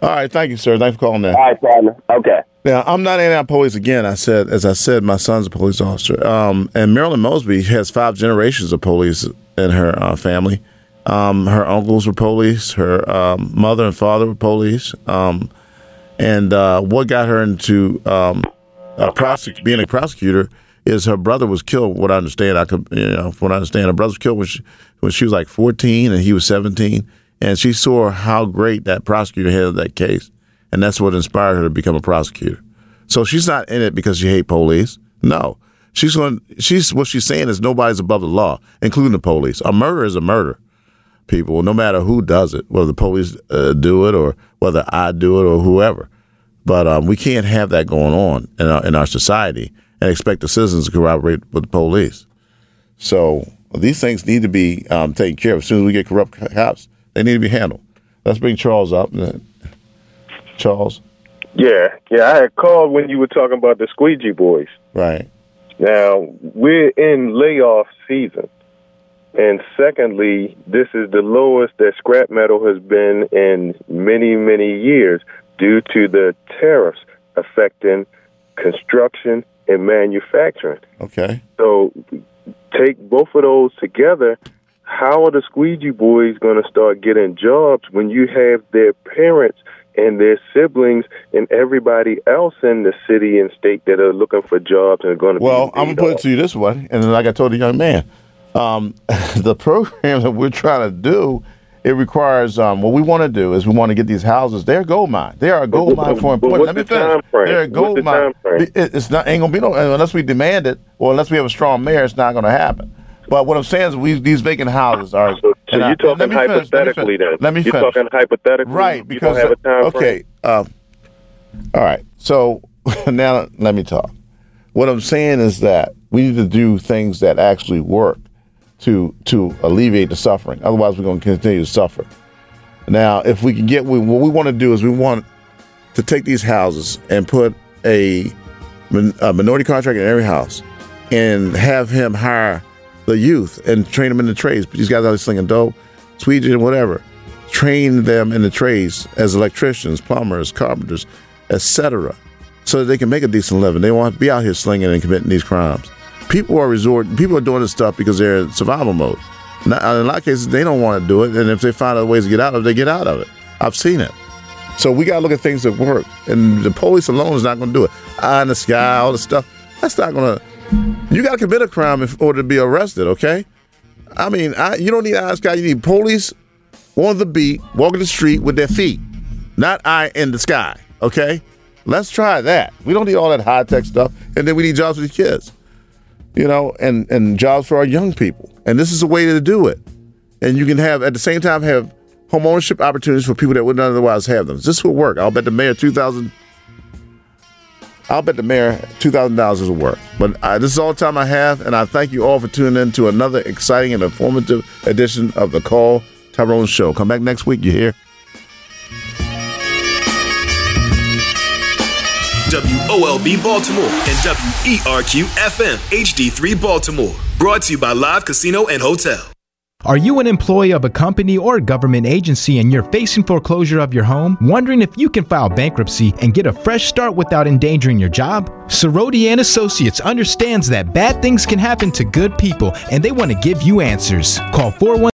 all right. Thank you, sir. Thanks for calling that. All right, partner. Okay. Now, I'm not anti-police again. I said, as I said, my son's a police officer. Um, and Marilyn Mosby has five generations of police in her uh, family. Um, her uncles were police. Her um, mother and father were police. Um, and uh, what got her into um, a prosec- being a prosecutor is her brother was killed. What I understand, I could, you know, from what I understand, her brother was killed when she, when she was like 14 and he was 17. And she saw how great that prosecutor handled that case and that's what inspired her to become a prosecutor. So she's not in it because she hate police. No, she's going. She's what she's saying is nobody's above the law, including the police. A murder is a murder. People, no matter who does it, whether the police uh, do it or whether I do it or whoever. But um, we can't have that going on in our, in our society and expect the citizens to cooperate with the police. So these things need to be um, taken care of. As soon as we get corrupt cops, they need to be handled. Let's bring Charles up. Charles. Yeah, yeah. I had called when you were talking about the squeegee boys. Right. Now we're in layoff season, and secondly, this is the lowest that scrap metal has been in many, many years due to the tariffs affecting construction and manufacturing. Okay. So take both of those together. How are the squeegee boys going to start getting jobs when you have their parents and their siblings and everybody else in the city and state that are looking for jobs and are going to Well, I'm gonna put it to you this way, and like I told the young man, um, the program that we're trying to do, it requires um, what we want to do is we want to get these houses. They're gold mine. They are a gold mine for employment. Let me the finish. They're a gold the mine. It- it's not ain't gonna be no unless we demand it or unless we have a strong mayor. It's not gonna happen. But what I'm saying is, we these vacant houses are. So and you're talking let me finish, let me hypothetically finish. then. Let me You're finish. talking hypothetically. Right, You because don't have a time okay. Um, all right. So now let me talk. What I'm saying is that we need to do things that actually work to to alleviate the suffering. Otherwise, we're going to continue to suffer. Now, if we can get what we want to do is we want to take these houses and put a, a minority contractor in every house, and have him hire the youth and train them in the trades. But These guys there slinging dope, Sweden, whatever. Train them in the trades as electricians, plumbers, carpenters, etc., so that they can make a decent living. They won't be out here slinging and committing these crimes. People are resorting. People are doing this stuff because they're in survival mode. Not, in a lot of cases, they don't want to do it, and if they find other ways to get out of it, they get out of it. I've seen it. So we got to look at things that work, and the police alone is not going to do it. Eye in the sky, all the stuff. That's not going to. You got to commit a crime in order to be arrested. Okay. I mean, I, you don't need eye in the sky. You need police on the beat, walking the street with their feet, not eye in the sky. Okay. Let's try that. We don't need all that high tech stuff, and then we need jobs for the kids, you know, and and jobs for our young people. And this is a way to do it. And you can have at the same time have home ownership opportunities for people that wouldn't otherwise have them. This will work. I'll bet the mayor two thousand. I'll bet the mayor two thousand dollars will work. But uh, this is all the time I have, and I thank you all for tuning in to another exciting and informative edition of the Call Tyrone Show. Come back next week. You hear? WOLB Baltimore and WERQ FM HD3 Baltimore. Brought to you by Live Casino and Hotel. Are you an employee of a company or government agency and you're facing foreclosure of your home? Wondering if you can file bankruptcy and get a fresh start without endangering your job? Soroti and Associates understands that bad things can happen to good people and they want to give you answers. Call 411